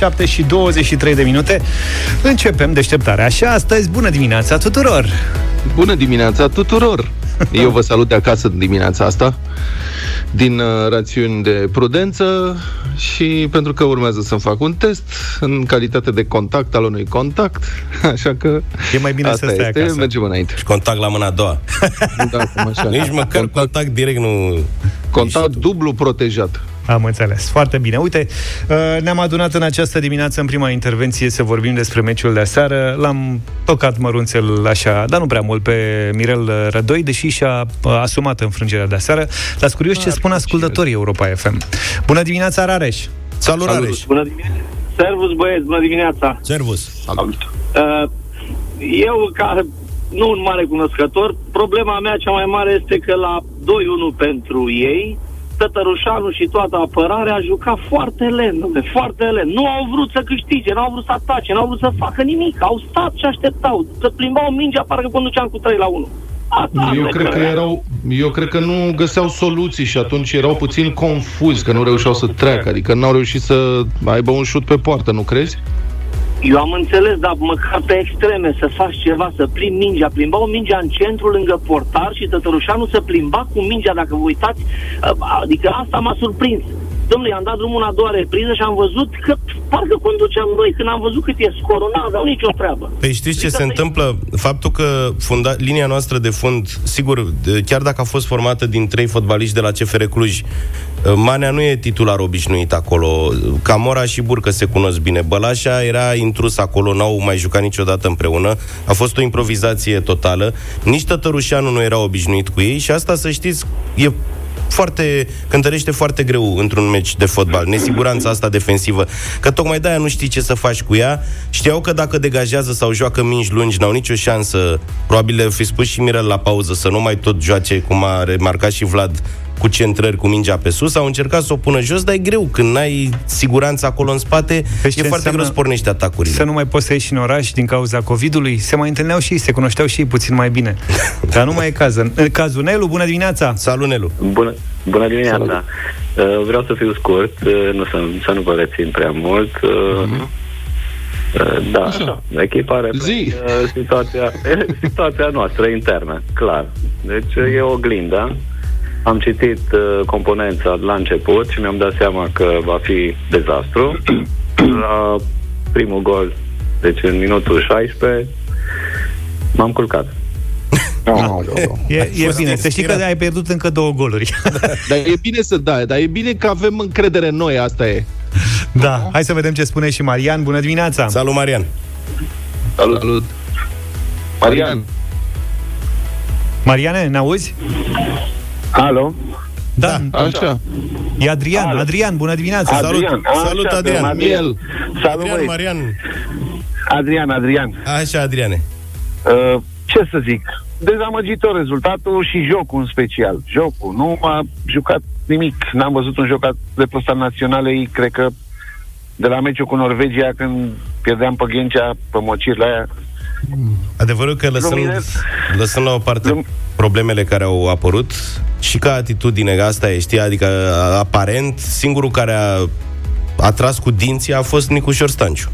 7 și 23 de minute. Începem deșteptarea. Și astăzi, bună dimineața tuturor! Bună dimineața tuturor! Eu vă salut de acasă dimineața asta, din uh, rațiuni de prudență și pentru că urmează să-mi fac un test în calitate de contact al unui contact, așa că e mai bine asta să stai este, acasă. mergem înainte. Și contact la mâna a doua. Da, cum așa. Nici măcar contact, contact direct nu... Contact dublu protejat. Am înțeles. Foarte bine. Uite, uh, ne-am adunat în această dimineață, în prima intervenție, să vorbim despre meciul de aseară. L-am tocat mărunțel așa, dar nu prea mult, pe Mirel Rădoi, deși și-a uh, asumat înfrângerea de aseară. Las curios ce spun ascultătorii Europa FM. Bună dimineața, Rareș! Salut, Salut. Rareș! Bună dimineața! Servus, băieți, bună dimineața! Servus! Salut. Uh, eu, ca nu un mare cunoscător, problema mea cea mai mare este că la 2-1 pentru ei, Tătărușanu și toată apărarea a jucat foarte lent, dom'le, foarte lent. Nu au vrut să câștige, nu au vrut să atace, nu au vrut să facă nimic. Au stat și așteptau. Să plimbau mingea, parcă conduceam cu 3 la 1. Asta Eu asta cred că erau, eu cred că nu găseau soluții și atunci erau puțin confuzi, că nu reușeau să treacă, adică n-au reușit să aibă un șut pe poartă, nu crezi? Eu am înțeles, dar măcar pe extreme să faci ceva, să plimbi mingea. Plimbau mingea în centru lângă portar și Tătărușanu să plimba cu mingea, dacă vă uitați. Adică asta m-a surprins. Domnule, am dat drumul în a doua repriză și am văzut că parcă conduceam noi. Când am văzut cât e scorul, n-aveau nicio treabă. Păi știți ce Adică se să- întâmplă? Faptul că funda- linia noastră de fund, sigur, de- chiar dacă a fost formată din trei fotbaliști de la CFR Cluj, Manea nu e titular obișnuit acolo. Camora și Burcă se cunosc bine. Bălașa era intrus acolo, n-au mai jucat niciodată împreună. A fost o improvizație totală. Nici Tătărușanu nu era obișnuit cu ei și asta, să știți, e foarte, cântărește foarte greu într-un meci de fotbal, nesiguranța asta defensivă, că tocmai de-aia nu știi ce să faci cu ea. Știau că dacă degajează sau joacă mingi lungi, n-au nicio șansă, probabil le fi spus și Mirel la pauză să nu mai tot joace, cum a remarcat și Vlad, cu centrări cu mingea pe sus, au încercat să o pună jos, dar e greu. Când n-ai siguranță acolo în spate, Păi ce e foarte înseamnă greu să pornești atacurile. Să nu mai poți să ieși în oraș din cauza COVID-ului. Se mai întâlneau și ei, se cunoșteau și ei puțin mai bine. Dar nu mai e cazul. Cazul Nelu, bună dimineața! Salut, Nelu! Bună, bună dimineața! Uh, vreau să fiu scurt, uh, nu să, să nu vă rețin prea mult. Uh, uh, da, Așa. așa. echipa Zi. reprezintă uh, situația, situația noastră internă, clar. Deci uh, e o oglindă. Am citit uh, componența la început și mi-am dat seama că va fi dezastru. La primul gol, deci în minutul 16, m-am culcat. E, e fost bine, să știi că inspirat. ai pierdut încă două goluri. Dar e bine să da, dar e bine că avem încredere în noi, asta e. da, hai să vedem ce spune și Marian. Bună dimineața! Salut, Marian! Salut. Marian. Mariane, ne auzi? Alo? Da, Așa. e Adrian. Adrian, bună dimineața! Salut. Așa, Salut, pe Adrian. Adrian. Salut, Adrian, băieți. Marian! Adrian, Adrian. Așa, Adriane. Uh, ce să zic? Dezamăgitor rezultatul și jocul în special. Jocul. Nu a jucat nimic. N-am văzut un joc atât de prost al naționalei, cred că de la meciul cu Norvegia, când pierdeam pe Ghencea, pe mocirile aia. Adevărul că lăsând, Luminez. lăsând la o parte Lum- problemele care au apărut și ca atitudine, asta e, știi, adică aparent singurul care a atras cu dinții a fost Nicușor Stanciu.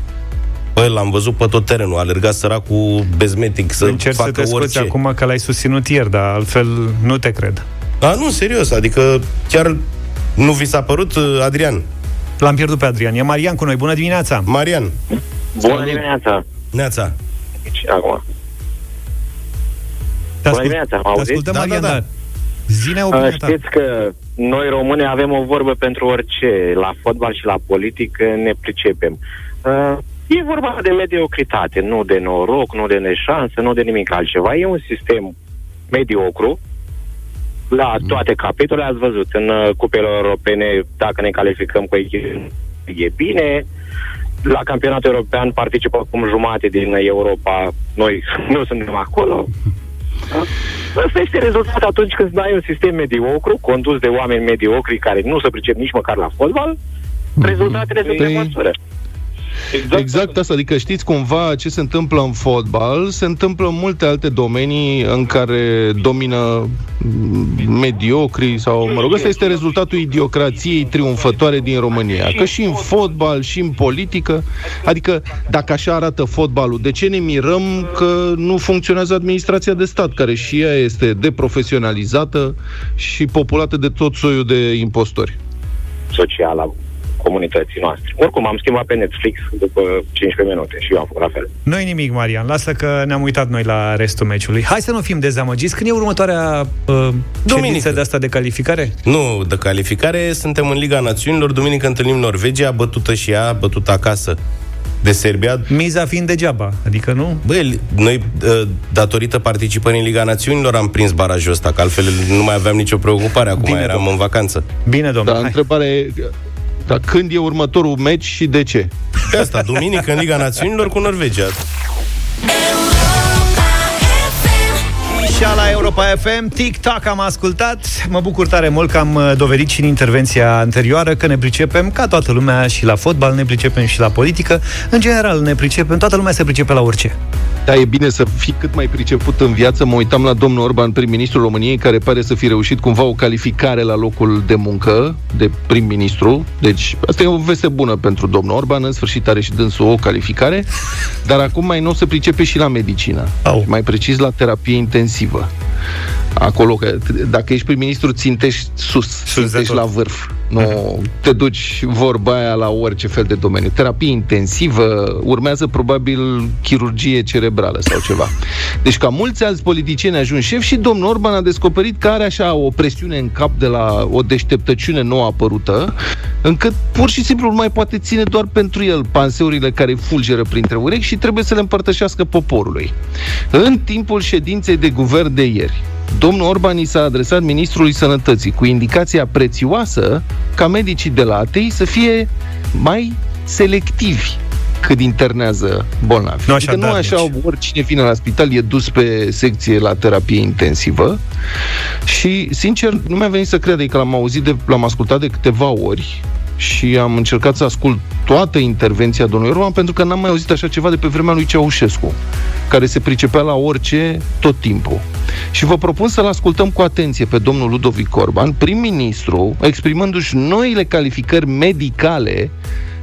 Păi l-am văzut pe tot terenul, a alergat săracul bezmetic să Încerc să facă te scoți orice. acum că l-ai susținut ieri, dar altfel nu te cred. A, nu, serios, adică chiar nu vi s-a părut, uh, Adrian? L-am pierdut pe Adrian. E Marian cu noi. Bună dimineața! Marian, Bună dimineața! Neața. Deci, acum. Te Bună dimineața, mă te auziți? ascultăm, Da, Marian, da, da. da. Zine Uh, opinia ta. știți că noi români avem o vorbă pentru orice. La fotbal și la politică ne pricepem. Uh, e vorba de mediocritate, nu de noroc, nu de neșansă, nu de nimic altceva. E un sistem mediocru la toate capitolele, ați văzut, în uh, cupele europene, dacă ne calificăm cu echipă, e bine. La campionatul european participă acum jumate din Europa, noi nu suntem acolo. Asta este rezultatul atunci când ai un sistem mediocru, condus de oameni mediocri care nu se pricep nici măcar la fotbal, rezultatele sunt Păi- pe măsură. Exact, exact asta, adică știți cumva ce se întâmplă în fotbal, se întâmplă în multe alte domenii în care domină mediocri sau, mă rog, ăsta este rezultatul idiocrației triumfătoare din România. Că și în fotbal, și în politică, adică dacă așa arată fotbalul, de ce ne mirăm că nu funcționează administrația de stat, care și ea este deprofesionalizată și populată de tot soiul de impostori? Sociala comunității noastre. Oricum, am schimbat pe Netflix după 15 minute și eu am făcut la fel. Nu nimic, Marian. Lasă că ne-am uitat noi la restul meciului. Hai să nu fim dezamăgiți. Când e următoarea uh, ședință de asta de calificare? Nu, de calificare suntem în Liga Națiunilor. Duminică întâlnim Norvegia, bătută și ea, bătută acasă de Serbia. Miza fiind degeaba, adică nu? Băi, noi, ă, datorită participării în Liga Națiunilor, am prins barajul ăsta, că altfel nu mai aveam nicio preocupare, acum Bine, eram domn. în vacanță. Bine, domnule. Dar întrebarea e, dar când e următorul meci și de ce? De asta, duminică în Liga Națiunilor cu Norvegia. Și la Europa FM, TikTok am ascultat. Mă bucur tare mult că am uh, dovedit și în intervenția anterioară că ne pricepem ca toată lumea și la fotbal, ne pricepem și la politică. În general ne pricepem, toată lumea se pricepe la orice. Da, e bine să fii cât mai priceput în viață. Mă uitam la domnul Orban, prim-ministrul României, care pare să fi reușit cumva o calificare la locul de muncă de prim-ministru. Deci, asta e o veste bună pentru domnul Orban. În sfârșit are și dânsul o calificare. Dar acum mai nou se pricepe și la medicină. Au. Mai precis la terapie intensivă. спасибо. Acolo, că dacă ești prim-ministru, țintești sus, sus țintești la vârf. Nu te duci vorba aia la orice fel de domeniu. Terapie intensivă, urmează probabil chirurgie cerebrală sau ceva. Deci ca mulți alți politicieni ajuns șef și domnul Orban a descoperit că are așa o presiune în cap de la o deșteptăciune nouă apărută, încât pur și simplu nu mai poate ține doar pentru el panseurile care fulgeră printre urechi și trebuie să le împărtășească poporului. În timpul ședinței de guvern de ieri, domnul Orban i s-a adresat ministrului sănătății cu indicația prețioasă ca medicii de la ATI să fie mai selectivi cât internează bolnavi. Nu așa, adică nu așa nici. oricine vine la spital e dus pe secție la terapie intensivă și, sincer, nu mi-a venit să cred că l-am auzit, de, l-am ascultat de câteva ori și am încercat să ascult toată intervenția domnului Orban pentru că n-am mai auzit așa ceva de pe vremea lui Ceaușescu, care se pricepea la orice tot timpul. Și vă propun să-l ascultăm cu atenție pe domnul Ludovic Orban, prim-ministru, exprimându-și noile calificări medicale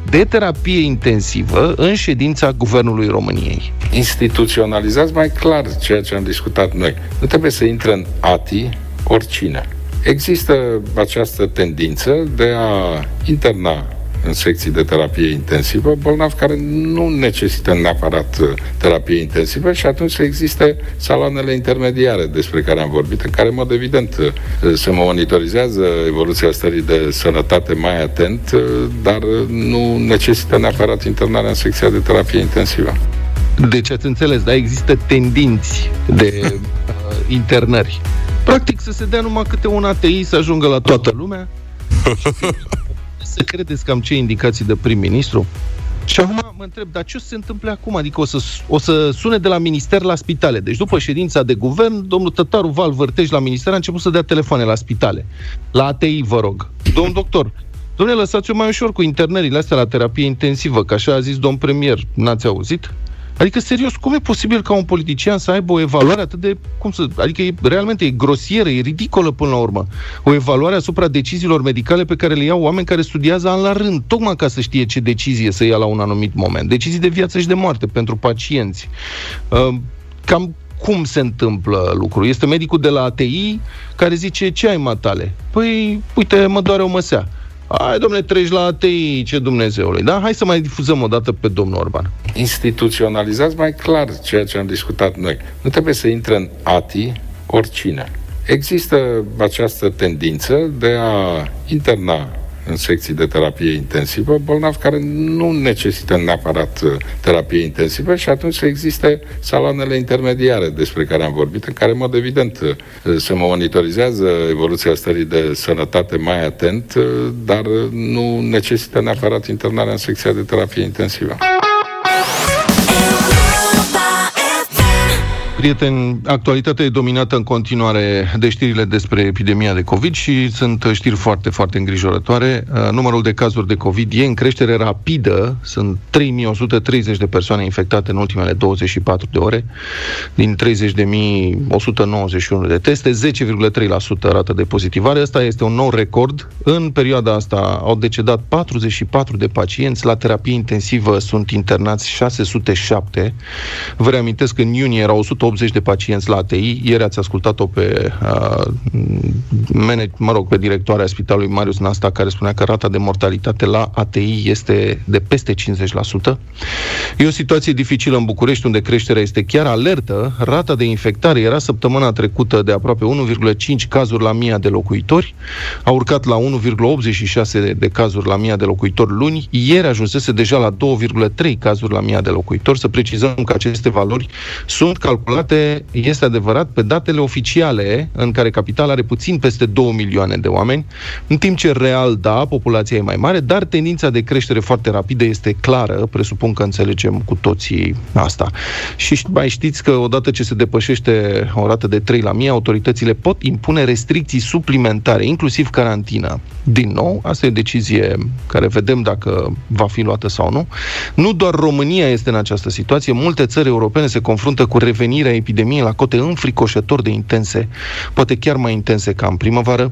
de terapie intensivă în ședința Guvernului României. Instituționalizați mai clar ceea ce am discutat noi. Nu trebuie să intre în ATI oricine. Există această tendință de a interna în secții de terapie intensivă, bolnavi care nu necesită neapărat uh, terapie intensivă și atunci să existe saloanele intermediare despre care am vorbit, în care, în mod evident, uh, se monitorizează evoluția stării de sănătate mai atent, uh, dar nu necesită neapărat internarea în secția de terapie intensivă. Deci ați înțeles, da? Există tendinți de uh, internări. Practic să se dea numai câte un ATI să ajungă la toată lumea. să credeți că am ce indicații de prim-ministru? Și acum mă întreb, dar ce o să se întâmple acum? Adică o să, o să sune de la minister la spitale. Deci după ședința de guvern, domnul Tătaru Val Vărtej la minister a început să dea telefoane la spitale. La ATI, vă rog. Domn doctor, Domnule, lăsați-o mai ușor cu internările astea la terapie intensivă, că așa a zis domn premier. N-ați auzit? Adică, serios, cum e posibil ca un politician să aibă o evaluare atât de... Cum să... Adică, e, realmente, e grosieră, e ridicolă până la urmă. O evaluare asupra deciziilor medicale pe care le iau oameni care studiază an la rând, tocmai ca să știe ce decizie să ia la un anumit moment. Decizii de viață și de moarte pentru pacienți. Uh, cam cum se întâmplă lucrul? Este medicul de la ATI care zice, ce ai matale? Păi, uite, mă doare o măsea. Hai, domnule, treci la ATI, ce Dumnezeule. Da? Hai să mai difuzăm o dată pe domnul Orban. Instituționalizați mai clar ceea ce am discutat noi. Nu trebuie să intre în ATI oricine. Există această tendință de a interna în secții de terapie intensivă, bolnavi care nu necesită neapărat uh, terapie intensivă și atunci să existe saloanele intermediare despre care am vorbit, în care, în mod evident, uh, se monitorizează evoluția stării de sănătate mai atent, uh, dar nu necesită neapărat internarea în secția de terapie intensivă. Prieteni, actualitatea e dominată în continuare de știrile despre epidemia de COVID și sunt știri foarte, foarte îngrijorătoare. Uh, numărul de cazuri de COVID e în creștere rapidă. Sunt 3130 de persoane infectate în ultimele 24 de ore, din 30.191 de teste, 10,3% rată de pozitivare. Asta este un nou record. În perioada asta au decedat 44 de pacienți, la terapie intensivă sunt internați 607. Vă reamintesc că în iunie erau 180 de pacienți la ATI. Ieri ați ascultat-o pe, uh, manage, mă rog, pe directoarea Spitalului Marius Nasta, care spunea că rata de mortalitate la ATI este de peste 50%. E o situație dificilă în București, unde creșterea este chiar alertă. Rata de infectare era săptămâna trecută de aproape 1,5 cazuri la mia de locuitori. A urcat la 1,86 de, de cazuri la mia de locuitori luni. Ieri ajunsese deja la 2,3 cazuri la mia de locuitori. Să precizăm că aceste valori sunt calculate, este adevărat, pe datele oficiale, în care capitala are puțin peste 2 milioane de oameni, în timp ce real, da, populația e mai mare, dar tendința de creștere foarte rapidă este clară, presupun că înțelegem cu toții asta. Și mai știți că odată ce se depășește o rată de 3 la mie, autoritățile pot impune restricții suplimentare, inclusiv carantină. Din nou, asta e o decizie care vedem dacă va fi luată sau nu. Nu doar România este în această situație, multe țări europene se confruntă cu revenirea epidemiei la cote înfricoșător de intense, poate chiar mai intense ca în primăvară.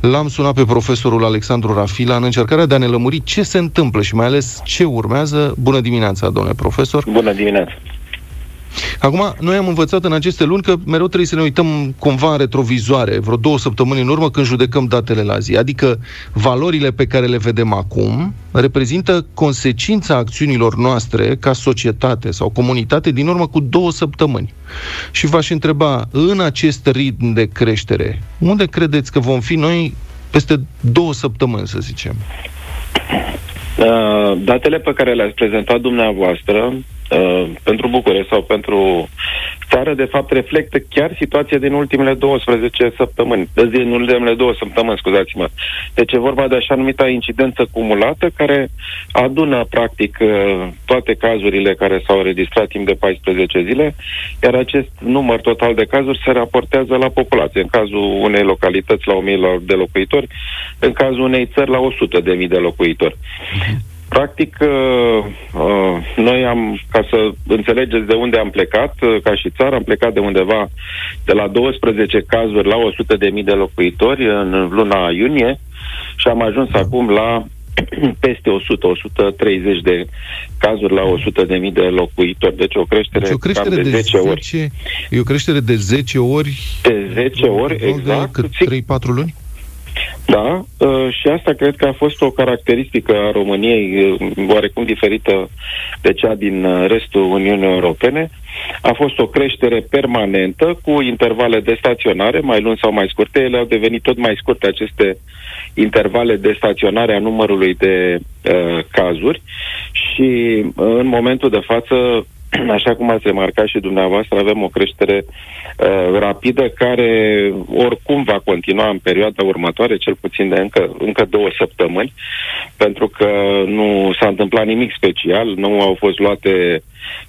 L-am sunat pe profesorul Alexandru Rafila în încercarea de a ne lămuri ce se întâmplă și mai ales ce urmează. Bună dimineața, domnule profesor! Bună dimineața! Acum, noi am învățat în aceste luni că mereu trebuie să ne uităm cumva în retrovizoare, vreo două săptămâni în urmă, când judecăm datele la zi. Adică valorile pe care le vedem acum reprezintă consecința acțiunilor noastre ca societate sau comunitate din urmă cu două săptămâni. Și v-aș întreba, în acest ritm de creștere, unde credeți că vom fi noi peste două săptămâni, să zicem? Uh, datele pe care le-ați prezentat dumneavoastră uh, pentru București sau pentru țară, de fapt, reflectă chiar situația din ultimele 12 săptămâni, din ultimele două săptămâni, scuzați-mă. Deci e vorba de așa numită incidență cumulată care adună, practic, uh, toate cazurile care s-au registrat timp de 14 zile, iar acest număr total de cazuri se raportează la populație. În cazul unei localități la 1000 de locuitori, în cazul unei țări la 100 de mii de locuitori. Practic, uh, uh, noi am, ca să înțelegeți de unde am plecat, uh, ca și țară, am plecat de undeva de la 12 cazuri la 100 de mii de locuitori în luna iunie și am ajuns acum la peste 100, 130 de cazuri la 100 de mii de locuitori. Deci o creștere, deci o creștere de, de 10 ori. E o creștere de 10 ori? De 10 ori, exact. De 3-4 luni? Da, uh, și asta cred că a fost o caracteristică a României uh, oarecum diferită de cea din uh, restul Uniunii Europene. A fost o creștere permanentă cu intervale de staționare, mai lungi sau mai scurte. Ele au devenit tot mai scurte aceste intervale de staționare a numărului de uh, cazuri și uh, în momentul de față așa cum ați remarcat și dumneavoastră, avem o creștere uh, rapidă care oricum va continua în perioada următoare, cel puțin de încă, încă două săptămâni, pentru că nu s-a întâmplat nimic special, nu au fost luate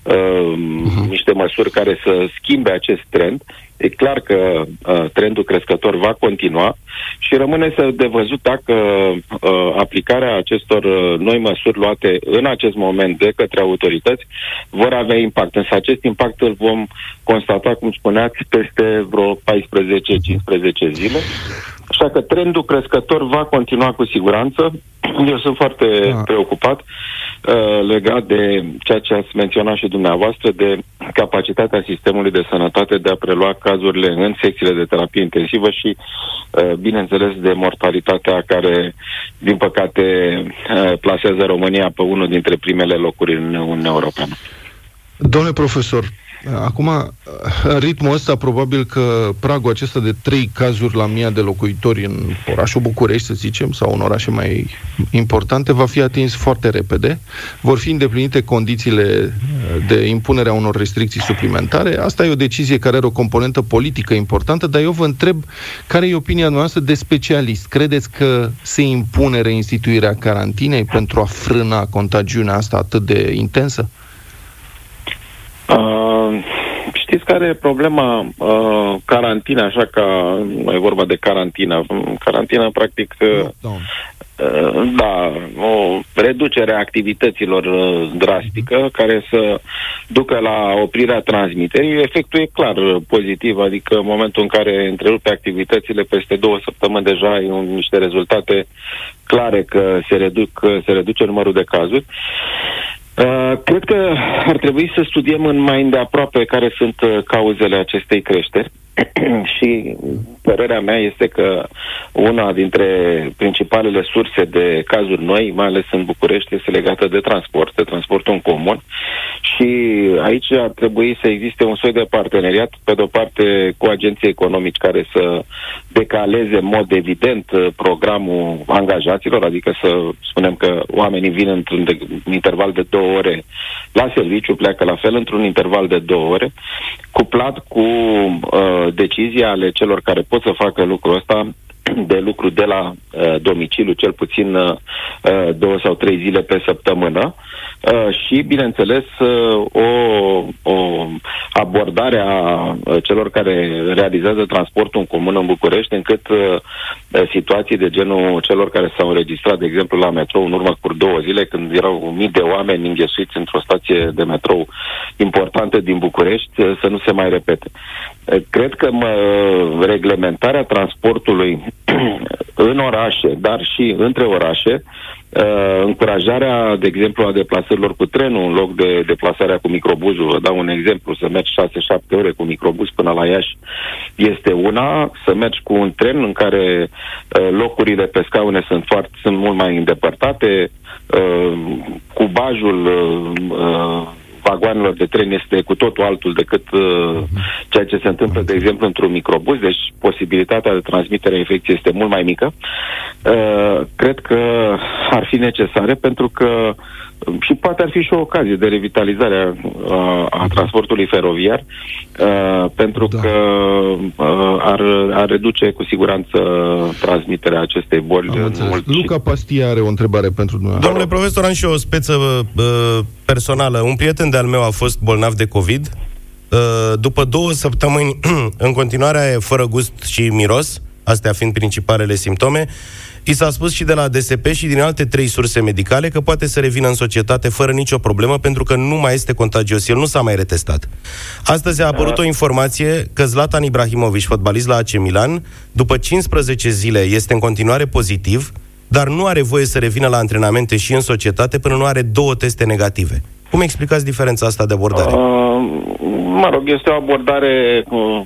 uh, uh-huh. niște măsuri care să schimbe acest trend. E clar că uh, trendul crescător va continua și rămâne să de văzut dacă uh, aplicarea acestor uh, noi măsuri luate în acest moment de către autorități vor avea impact. Însă acest impact îl vom constata, cum spuneați, peste vreo 14-15 zile. Așa că trendul crescător va continua cu siguranță. Eu sunt foarte da. preocupat uh, legat de ceea ce ați menționat și dumneavoastră, de capacitatea sistemului de sănătate de a prelua cazurile în secțiile de terapie intensivă și, uh, bineînțeles, de mortalitatea care, din păcate, uh, plasează România pe unul dintre primele locuri în Uniunea Europeană. Domnule profesor, Acum, în ritmul ăsta, probabil că pragul acesta de trei cazuri la mii de locuitori în orașul București, să zicem, sau în orașe mai importante, va fi atins foarte repede. Vor fi îndeplinite condițiile de impunere a unor restricții suplimentare. Asta e o decizie care are o componentă politică importantă, dar eu vă întreb care e opinia noastră de specialist. Credeți că se impune reinstituirea carantinei pentru a frâna contagiunea asta atât de intensă? Știți care e problema uh, carantina, așa ca e vorba de carantina. Carantina, practic, uh, Uh, da, o reducere a activităților uh, drastică care să ducă la oprirea transmiterii. Efectul e clar uh, pozitiv, adică în momentul în care întrerupe activitățile, peste două săptămâni deja ai niște rezultate clare că se, reduc, se reduce numărul de cazuri. Uh, cred că ar trebui să studiem în mai îndeaproape care sunt uh, cauzele acestei creșteri. Și părerea mea este că una dintre principalele surse de cazuri noi, mai ales în București, este legată de transport, de transportul în comun. Și aici ar trebui să existe un soi de parteneriat, pe de-o parte cu agenții economici care să decaleze în mod evident uh, programul angajaților, adică să spunem că oamenii vin într-un interval de două ore la serviciu, pleacă la fel într-un interval de două ore, cuplat cu uh, decizia ale celor care pot să facă lucrul ăsta de lucru de la uh, domiciliu, cel puțin uh, uh, două sau trei zile pe săptămână uh, și, bineînțeles, uh, o, o abordare a uh, celor care realizează transportul în comun în București, încât uh, uh, situații de genul celor care s-au înregistrat, de exemplu, la metrou în urmă cu două zile, când erau mii de oameni înghesuiți într-o stație de metrou importantă din București, uh, să nu se mai repete. Uh, cred că mă, reglementarea transportului în orașe, dar și între orașe, uh, încurajarea, de exemplu, a deplasărilor cu trenul în loc de deplasarea cu microbuzul. Vă dau un exemplu, să mergi 6-7 ore cu microbuz până la Iași este una, să mergi cu un tren în care uh, locurile pe scaune sunt, foarte, sunt mult mai îndepărtate, uh, cubajul uh, uh, vagoanelor de tren este cu totul altul decât uh, ceea ce se întâmplă, de exemplu, într-un microbuz, deci posibilitatea de transmitere a infecției este mult mai mică. Uh, cred că ar fi necesare pentru că și poate ar fi și o ocazie de revitalizare a, a transportului feroviar, a, pentru da. că a, ar, ar reduce cu siguranță transmiterea acestei boli. Mult Luca Pastia are o întrebare pentru dumneavoastră. Domnule profesor, am și o speță uh, personală. Un prieten de-al meu a fost bolnav de COVID. Uh, după două săptămâni, în continuare, fără gust și miros, astea fiind principalele simptome, I s-a spus și de la DSP și din alte trei surse medicale că poate să revină în societate fără nicio problemă pentru că nu mai este contagios. El nu s-a mai retestat. Astăzi a apărut o informație că Zlatan Ibrahimovic, fotbalist la AC Milan, după 15 zile este în continuare pozitiv, dar nu are voie să revină la antrenamente și în societate până nu are două teste negative. Cum explicați diferența asta de abordare? Uh, mă rog, este o abordare uh,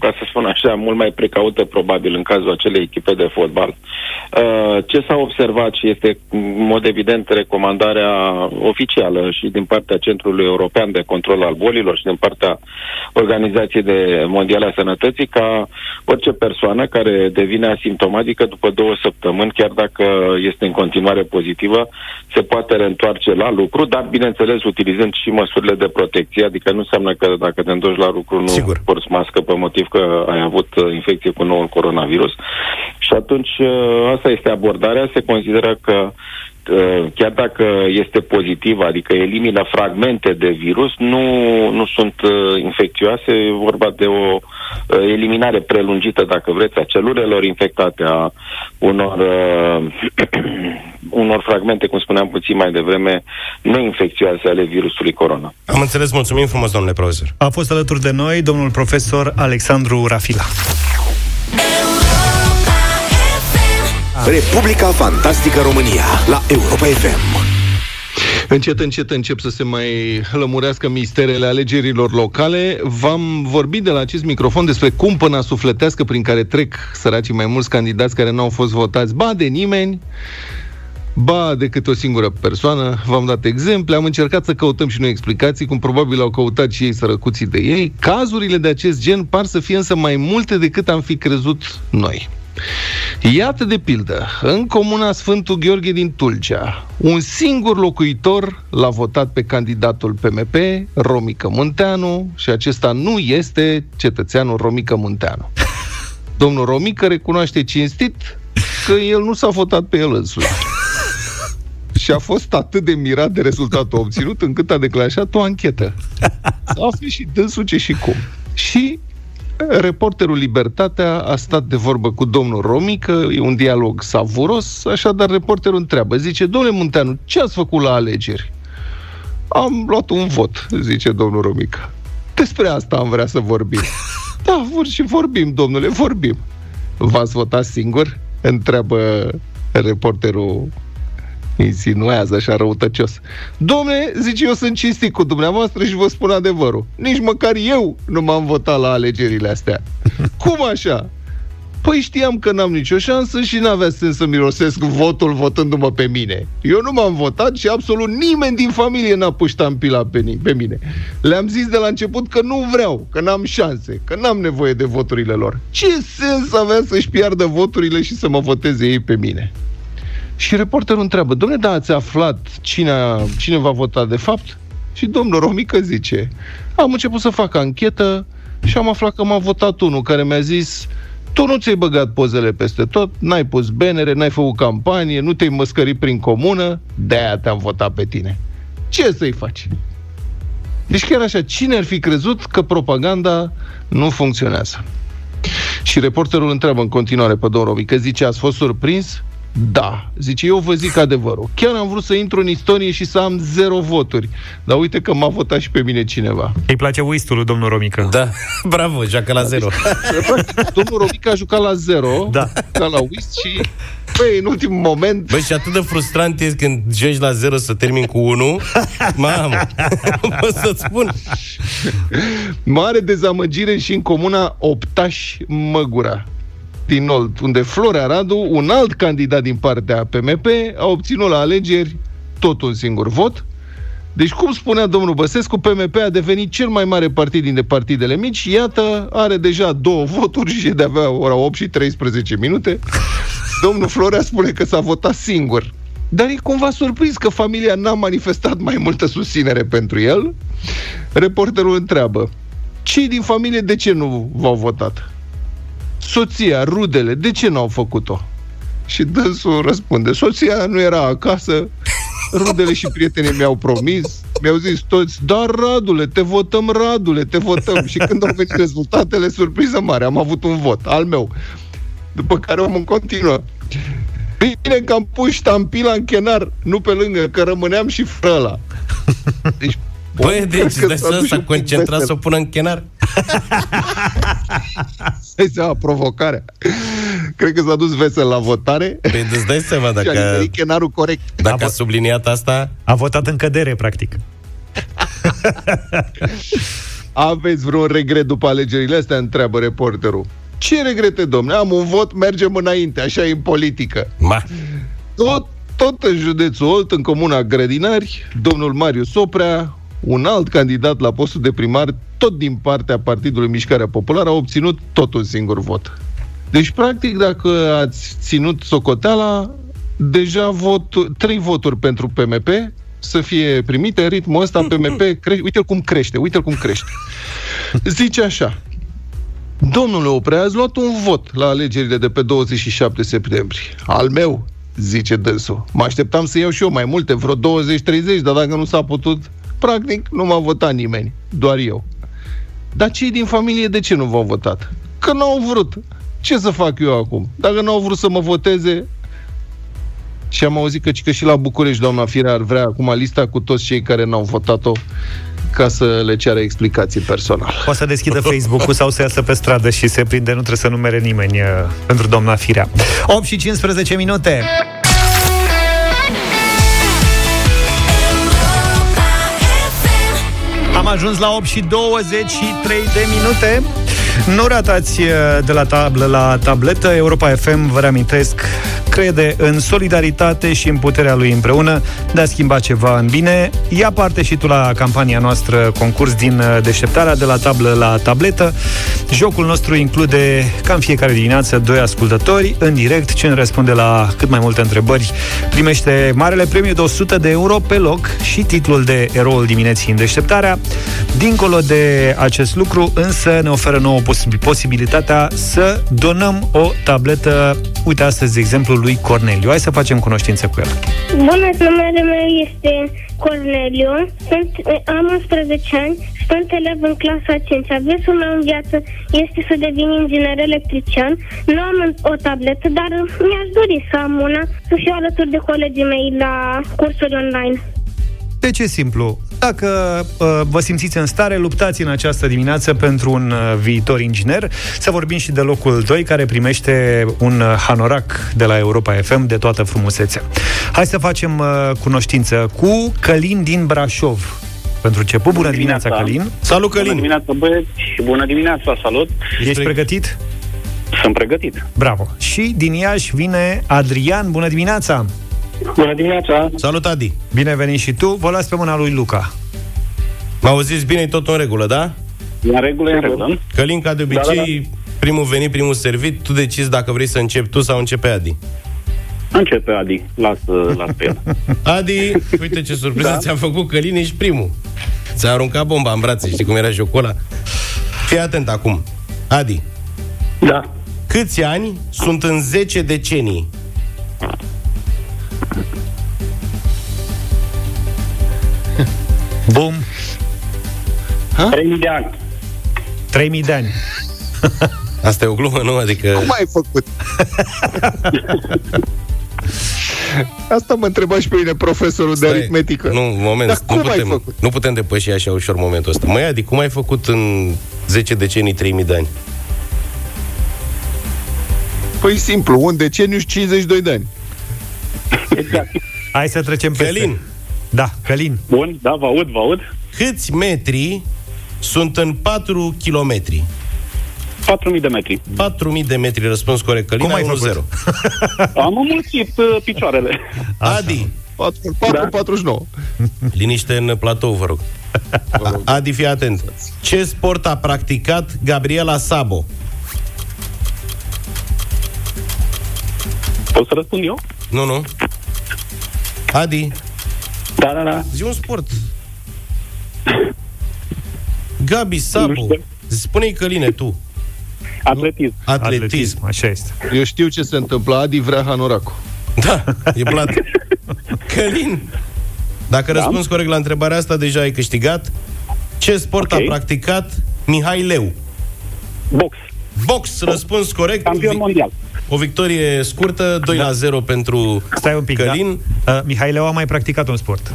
ca să spun așa, mult mai precaută probabil în cazul acelei echipe de fotbal. Uh, ce s-a observat și este în mod evident recomandarea oficială și din partea Centrului European de Control al Bolilor și din partea Organizației de Mondiale a Sănătății ca orice persoană care devine asimptomatică după două săptămâni, chiar dacă este în continuare pozitivă, se poate reîntoarce la lucru, dar bineînțeles utilizând și măsurile de protecție, adică nu înseamnă că dacă te întorci la lucru nu Sigur. porți mască pe motiv că ai avut uh, infecție cu noul coronavirus. Și atunci uh, asta este abordarea. Se consideră că uh, chiar dacă este pozitiv, adică elimină fragmente de virus, nu, nu sunt infecțioase, e vorba de o eliminare prelungită, dacă vreți, a celulelor infectate, a unor, unor fragmente, cum spuneam puțin mai devreme, neinfecțioase ale virusului corona. Am înțeles, mulțumim frumos, domnule profesor. A fost alături de noi domnul profesor Alexandru Rafila. Republica Fantastică România la Europa FM. Încet, încet încep să se mai lămurească misterele alegerilor locale. V-am vorbit de la acest microfon despre cumpăna sufletească prin care trec săracii mai mulți candidați care nu au fost votați, ba de nimeni, ba de câte o singură persoană. V-am dat exemple, am încercat să căutăm și noi explicații, cum probabil au căutat și ei sărăcuții de ei. Cazurile de acest gen par să fie însă mai multe decât am fi crezut noi. Iată de pildă, în comuna Sfântul Gheorghe din Tulcea, un singur locuitor l-a votat pe candidatul PMP, Romică Munteanu, și acesta nu este cetățeanul Romică Munteanu. Domnul Romică recunoaște cinstit că el nu s-a votat pe el însuși. și a fost atât de mirat de rezultatul obținut încât a declanșat o anchetă. Să afle și dânsul ce și cum. Și reporterul Libertatea a stat de vorbă cu domnul Romică, e un dialog savuros, așadar reporterul întreabă, zice, domnule Munteanu, ce ați făcut la alegeri? Am luat un vot, zice domnul Romică. Despre asta am vrea să vorbim. Da, vor și vorbim, domnule, vorbim. V-ați votat singur? Întreabă reporterul insinuează așa răutăcios. Domne, zice, eu sunt cinstit cu dumneavoastră și vă spun adevărul. Nici măcar eu nu m-am votat la alegerile astea. Cum așa? Păi știam că n-am nicio șansă și n-avea sens să mirosesc votul votându-mă pe mine. Eu nu m-am votat și absolut nimeni din familie n-a pus ștampila pe, pe mine. Le-am zis de la început că nu vreau, că n-am șanse, că n-am nevoie de voturile lor. Ce sens avea să-și piardă voturile și să mă voteze ei pe mine? Și reporterul întreabă, domnule, da, ați aflat cine, a, cine va vota de fapt? Și domnul Romică zice, am început să fac anchetă și am aflat că m-a votat unul care mi-a zis tu nu ți-ai băgat pozele peste tot, n-ai pus benere, n-ai făcut campanie, nu te-ai măscărit prin comună, de-aia te-am votat pe tine. Ce să-i faci? Deci chiar așa, cine ar fi crezut că propaganda nu funcționează? Și reporterul întreabă în continuare pe domnul Romică, zice, ați fost surprins? Da, zice, eu vă zic adevărul. Chiar am vrut să intru în istorie și să am zero voturi. Dar uite că m-a votat și pe mine cineva. Îi place uistul Domnul Romică. Da, bravo, joacă la zero. domnul Romică a jucat la zero, da. ca la uist și Băi, în ultimul moment... Băi, și atât de frustrant e când joci la zero să termin cu 1. Mamă, pot să-ți spun. Mare dezamăgire și în comuna Optaș Măgura din Olt, unde Florea Radu, un alt candidat din partea PMP, a obținut la alegeri tot un singur vot. Deci, cum spunea domnul Băsescu, PMP a devenit cel mai mare partid dintre partidele mici. Iată, are deja două voturi și de avea ora 8 și 13 minute. Domnul Florea spune că s-a votat singur. Dar e cumva surprins că familia n-a manifestat mai multă susținere pentru el. Reporterul întreabă, cei din familie de ce nu v-au votat? Soția, rudele, de ce n-au făcut-o? Și dânsul răspunde, soția nu era acasă, rudele și prietenii mi-au promis, mi-au zis toți, dar Radule, te votăm, Radule, te votăm. Și când au venit rezultatele, surpriză mare, am avut un vot, al meu. După care omul continuă. Bine că am pus ștampila în chenar, nu pe lângă, că rămâneam și frăla. Deci Băi, deci de să s-a concentrat să o pună în chenar? Stai seama, provocarea. Cred că s-a dus vesel la votare. Păi îți dai seama dacă... Și chenarul corect. Dacă a, a subliniat asta... A votat în cădere, practic. Aveți vreun regret după alegerile astea? Întreabă reporterul. Ce regrete, domne? Am un vot, mergem înainte, așa e în politică. Ma. Tot, tot în județul Olt, în comuna Grădinari, domnul Marius Oprea, un alt candidat la postul de primar, tot din partea Partidului Mișcarea Populară, a obținut tot un singur vot. Deci, practic, dacă ați ținut socoteala, deja vot, trei voturi pentru PMP să fie primite în ritmul ăsta, PMP, cre- uite-l cum crește, uite-l cum crește. Zice așa, Domnule Oprea, ați luat un vot la alegerile de pe 27 septembrie. Al meu, zice dânsul. Mă așteptam să iau și eu mai multe, vreo 20-30, dar dacă nu s-a putut, Practic, nu m-a votat nimeni, doar eu. Dar cei din familie de ce nu v-au votat? Că n-au vrut. Ce să fac eu acum? Dacă n-au vrut să mă voteze, și am auzit că, că și la București doamna Firea ar vrea acum lista cu toți cei care n-au votat-o ca să le ceară explicații personal. Poate să deschidă Facebook-ul sau să iasă pe stradă și se prinde, nu trebuie să numere nimeni uh, pentru doamna Firea. 8 și 15 minute. Ajuns la 8 și 23 de minute. Nu ratați uh, de la tablă la tabletă. Europa FM, vă reamintesc, crede în solidaritate și în puterea lui împreună de a schimba ceva în bine. Ia parte și tu la campania noastră concurs din uh, deșteptarea de la tablă la tabletă. Jocul nostru include, ca în fiecare dimineață, doi ascultători în direct. Cine răspunde la cât mai multe întrebări primește marele premiu de 100 de euro pe loc și titlul de eroul dimineții în deșteptarea. Dincolo de acest lucru, însă, ne oferă nouă posibil- posibilitatea să donăm o tabletă, uite astăzi, de exemplu, lui Corneliu. Hai să facem cunoștință cu el. Bună, numele meu este Corneliu, sunt, am 11 ani, sunt elev în clasa 5. Visul meu în viață este să devin inginer electrician. Nu am o tabletă, dar mi-aș dori să am una, să fiu alături de colegii mei la cursuri online. Deci e simplu. Dacă uh, vă simțiți în stare, luptați în această dimineață pentru un uh, viitor inginer. Să vorbim și de locul 2, care primește un uh, hanorac de la Europa FM de toată frumusețea. Hai să facem uh, cunoștință cu Călin din Brașov. Pentru început, bună dimineața, Călin. Salut, Bună Călin! dimineața, băieți, și bună dimineața, salut! Ești pregătit? Sunt pregătit. Bravo. Și din Iași vine Adrian. Bună dimineața! Bună dimineața! Salut, Adi! Bine venit și tu. Vă las pe mâna lui Luca. M-au auziți bine, e tot în regulă, da? În regulă, în regulă. Călin, ca de obicei, primul venit, primul servit, tu decizi dacă vrei să începi tu sau începe Adi. Începe, Adi. Lasă, lasă pe el. Adi, uite ce surpriză da. ți-am făcut, Călin, ești primul. Ți-a aruncat bomba în brațe, știi cum era jocul ăla? Fii atent acum. Adi, Da. câți ani sunt în 10 decenii? Bum! 3000 de ani. 3000 de ani. Asta e o glumă, nu? Adică... Cum ai făcut? Asta mă întreba și pe mine profesorul de Stai, aritmetică. Nu, moment, Dar nu cum ai putem, făcut? nu putem depăși așa ușor momentul ăsta. Măi, Adi, cum ai făcut în 10 decenii 3000 de ani? Păi simplu, un deceniu și 52 de ani. Exact. Hai să trecem peste. Călin, Da, Călin. Bun, da, vă aud, vă aud. câți metri sunt în 4 kilometri? 4000 de metri. 4000 de metri, răspuns corect. Călin, Cum ai ai făcut? 1-0. Am înmulțit uh, picioarele. Adi, 4, 4 Da. 49. liniște în platou, vă rog. Adi, fii atent. Ce sport a practicat Gabriela Sabo? Pot să răspund eu? Nu, nu. Adi, Da, da, da. zi un sport. Gabi Sabo. Nu știu. Spune-i Căline, tu. Atletism. Atletism. Așa este. Eu știu ce se întâmplă. Adi vrea hanoracul. Da, e plat. Călin, dacă Da. răspunzi corect la întrebarea asta, deja ai câștigat. Ce sport Ok. a practicat Mihai Leu? Box. Box, răspuns corect. Campion Vi- mondial. O victorie scurtă, 2 la 0 pentru Stai un pic, Călin. da? Uh, Mihai Leu a mai practicat un sport.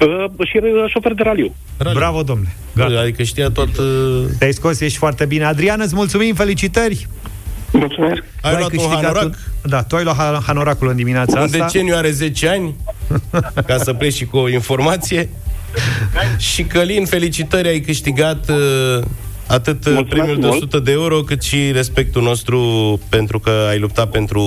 Uh, și uh, șofer de raliu. Raliu. Bravo, domnule. Gata. Adică știa tot... Uh, Te-ai scos, ești foarte bine. Adrian, îți mulțumim, felicitări! Mulțumesc. ai Tu luat un câștigat hanorac. un- Da, tu ai luat ha- hanoracul în dimineața Un asta. deceniu are 10 ani, ca să pleci și cu o informație. Și Călin, felicitări, ai câștigat uh, atât uh, Mulțumesc premiul de mult. 100 de euro, cât și respectul nostru pentru că ai luptat pentru,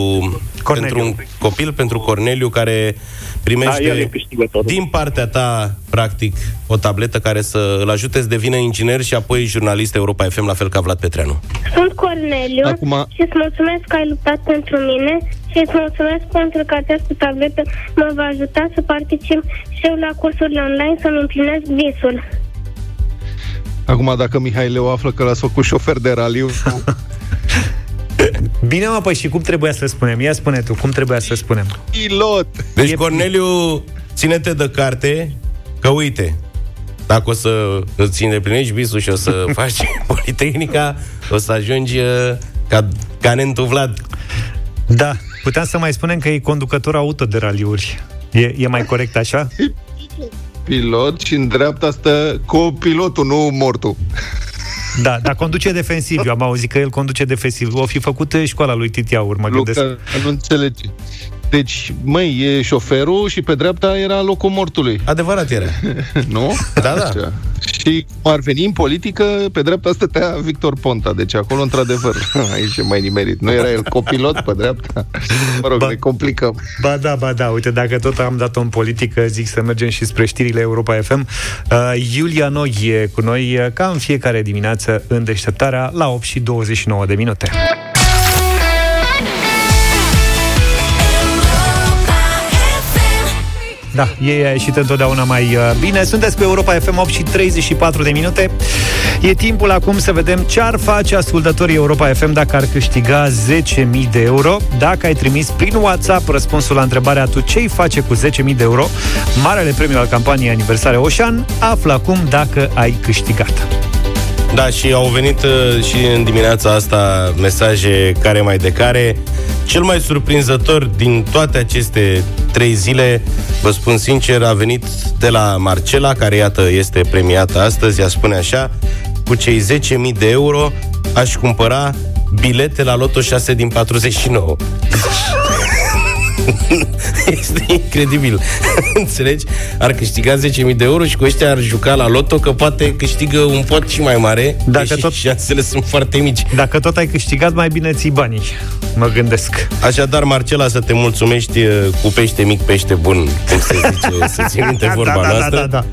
Corneliu. pentru un copil, pentru Corneliu, care Da, el e primește câștigătorul. din partea ta, practic, o tabletă care să îl ajute să devină inginer și apoi jurnalist Europa FM, la fel ca Vlad Petreanu. Sunt Corneliu Acum- și îți mulțumesc că ai luptat pentru mine și îți mulțumesc pentru că această tabletă mă va ajuta să particip și eu la cursurile online să-mi împlinesc visul. Acum, dacă Mihai Leu află că l-ați făcut șofer de raliu, Bine, mă, păi și cum trebuia să spunem? Ia spune tu, cum trebuia să spunem? pilot. Deci, E- Corneliu, ține-te de carte, că uite, dacă o să îți îndeplinești visul și o să faci Politehnica, o să ajungi uh, ca Canentul Vlad. Da, puteam să mai spunem că e conducător auto de raliuri. E, e mai corect așa? Pilot și în dreapta stă copilotul, nu mortul. Da, dar conduce defensiv. Eu am auzit că el conduce defensiv. O fi făcut eh, școala lui Titiaur, mă gândesc. Luca nu înțelege. Deci, măi, e șoferul și pe dreapta era locul mortului, Adevărat era. nu? Da, da. Așa. Și cum ar veni în politică, pe dreapta stătea Victor Ponta. Deci acolo, într-adevăr, aici e mai nimerit. Nu era el copilot pe dreapta? Mă rog, Ba- ne complicăm. Ba da, ba da, uite, dacă tot am dat-o în politică, zic să mergem și spre știrile Europa FM. Uh, Iulia Nog e cu noi, uh, ca în fiecare dimineață, în deșteptarea, la 8 și 29 de minute. Da, ei a ieșit întotdeauna mai uh, bine. Sunteți pe Europa FM 8 și 34 de minute. E timpul acum să vedem ce ar face ascultătorii Europa FM dacă ar câștiga 10.000 de euro. Dacă ai trimis prin WhatsApp răspunsul la întrebarea tu ce-i face cu 10.000 de euro, marele premiu al campaniei aniversare Oșan, află acum dacă ai câștigat. Da, și au venit uh, și în dimineața asta mesaje care mai de care. Cel mai surprinzător din toate aceste trei zile, vă spun sincer, a venit de la Marcela, care iată este premiată astăzi, ea spune așa, cu cei 10.000 de euro aș cumpăra bilete la Loto 6 din 49. este incredibil. Înțelegi? Ar câștiga 10.000 de euro și cu ăștia ar juca la loto că poate câștigă un pot și mai mare Dacă tot- șansele sunt foarte mici. Dacă tot ai câștigat, mai bine ții banii, mă gândesc. Așadar, Marcela, să te mulțumești uh, cu pește mic, pește bun, cum se zice, să ții minte vorba da, da, noastră. da, da,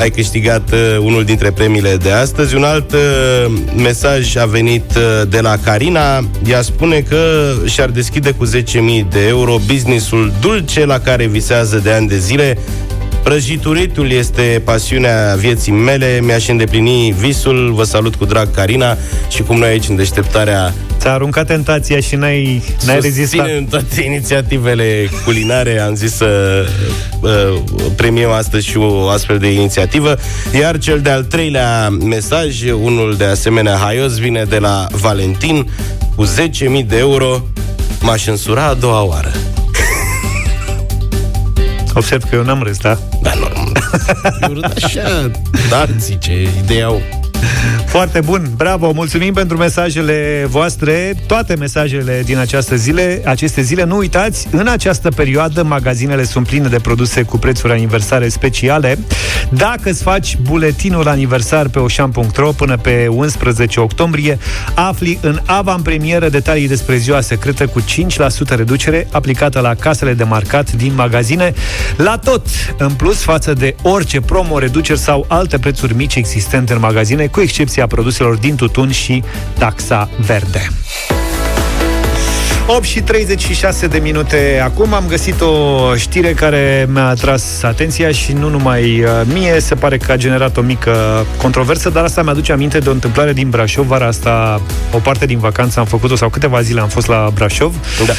Ai câștigat uh, unul dintre premiile de astăzi. Un alt uh, mesaj a venit uh, de la Carina. Ea spune că și-ar deschide cu 10.000 de euro businessul dulce la care visează de ani de zile. Prăjituritul este pasiunea vieții mele, mi-aș îndeplini visul, vă salut cu drag Carina și cum noi aici în deșteptarea Ți-a aruncat tentația și n-ai, n-ai rezistat. Susținem toate inițiativele culinare, am zis să uh, premiem astăzi și o astfel de inițiativă. Iar cel de-al treilea mesaj, unul de asemenea haios, vine de la Valentin cu 10.000 de euro. M-aș însura a doua oară. Observ că eu n-am râs, da? Da, normal. Eu râd așa, da, zice, ideea au. Foarte bun, bravo, mulțumim pentru mesajele voastre, toate mesajele din această zile, aceste zile. Nu uitați, în această perioadă magazinele sunt pline de produse cu prețuri aniversare speciale. Dacă îți faci buletinul aniversar pe oșan.ro până pe 11 octombrie, afli în avantpremieră detalii despre ziua secretă cu 5% reducere aplicată la casele de marcat din magazine, la tot, în plus față de orice promo, reduceri sau alte prețuri mici existente în magazine, cu excepția produselor din tutun și taxa verde. 8 și 36 de minute acum am găsit o știre care mi-a atras atenția și nu numai uh, mie, se pare că a generat o mică controversă, dar asta mi-aduce aminte de o întâmplare din Brașov, vara asta, o parte din vacanță am făcut-o sau câteva zile am fost la Brașov. Da.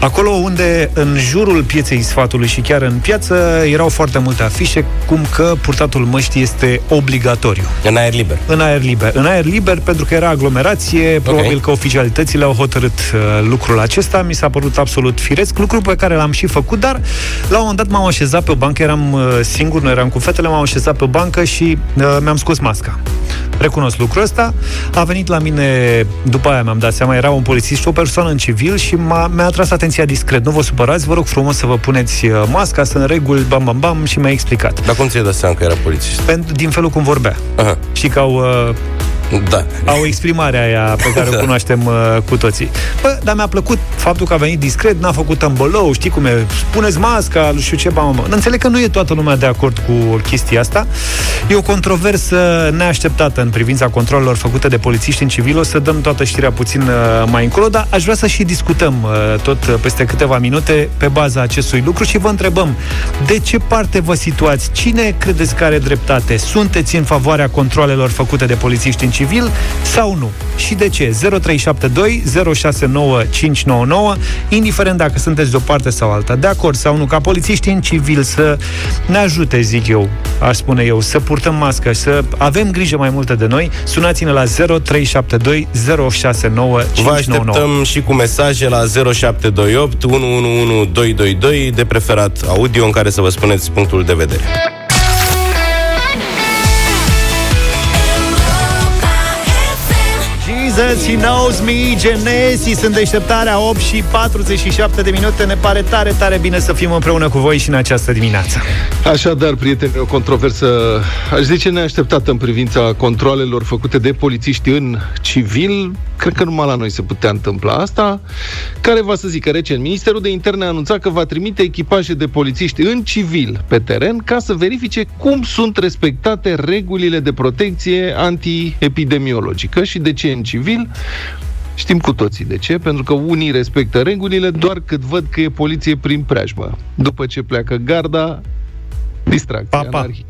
Acolo unde în jurul pieței sfatului și chiar în piață erau foarte multe afișe cum că purtatul măștii este obligatoriu În aer liber. în aer liber. În aer liber pentru că era aglomerație, probabil că oficialitățile au hotărât uh, lucrul acesta, mi s-a părut absolut firesc, lucru pe care l-am și făcut, dar la un moment dat m-am așezat pe o bancă, eram uh, singur, nu eram cu fetele, m-am așezat pe o bancă și uh, mi-am scos masca. Recunosc lucrul ăsta. A venit la mine, după aia mi-am dat seama, era un polițist și o persoană în civil și m-a, mi-a atras atenția discret. Nu vă supărați, vă rog frumos să vă puneți uh, masca, să în reguli, bam, bam, bam, și mi-a explicat. Dar cum ți-ai dat seama că era polițist? Pentru, din felul cum vorbea. Aha. Și că au uh, Da. au exprimarea aia pe care o cunoaștem uh, cu toții. Bă, dar mi-a plăcut faptul că a venit discret, n-a făcut îmbolou, știi cum e, puneți masca, nu știu ce, ba, mă. Înțeleg că nu e toată lumea de acord cu chestia asta. E o controversă neașteptată în privința controlelor făcute de polițiști în civil. O să dăm toată știrea puțin uh, mai încolo, dar aș vrea să și discutăm uh, tot uh, peste câteva minute pe baza acestui lucru și vă întrebăm de ce parte vă situați? Cine credeți că are dreptate? Sunteți în favoarea controlelor făcute de polițiști în civil sau nu? Și de ce? 0372 069599 indiferent dacă sunteți de o parte sau alta, de acord sau nu, ca polițiștii în civil să ne ajute, zic eu, aș spune eu, să purtăm mască, să avem grijă mai multă de noi, sunați-ne la 0372 069599. Vă așteptăm și cu mesaje la 0728 111222, de preferat audio, în care să vă spuneți punctul de vedere. Jesus, He knows me, Genesi, sunt deșteptarea 8 și 47 de minute. Ne pare tare, tare bine să fim împreună cu voi și în această dimineață. Așadar, prieteni, o controversă, aș zice, neașteptată în privința controlelor făcute de polițiști în civil. Cred că numai la noi se putea întâmpla asta. Care va să zică recent, Ministerul de Interne a anunțat că va trimite echipaje de polițiști în civil pe teren ca să verifice cum sunt respectate regulile de protecție antiepidemiologică și de ce în civil. Știm cu toții de ce, pentru că unii respectă regulile doar cât văd că e poliție prin preajmă. După ce pleacă garda, distracție, Pa, pa. anarhie.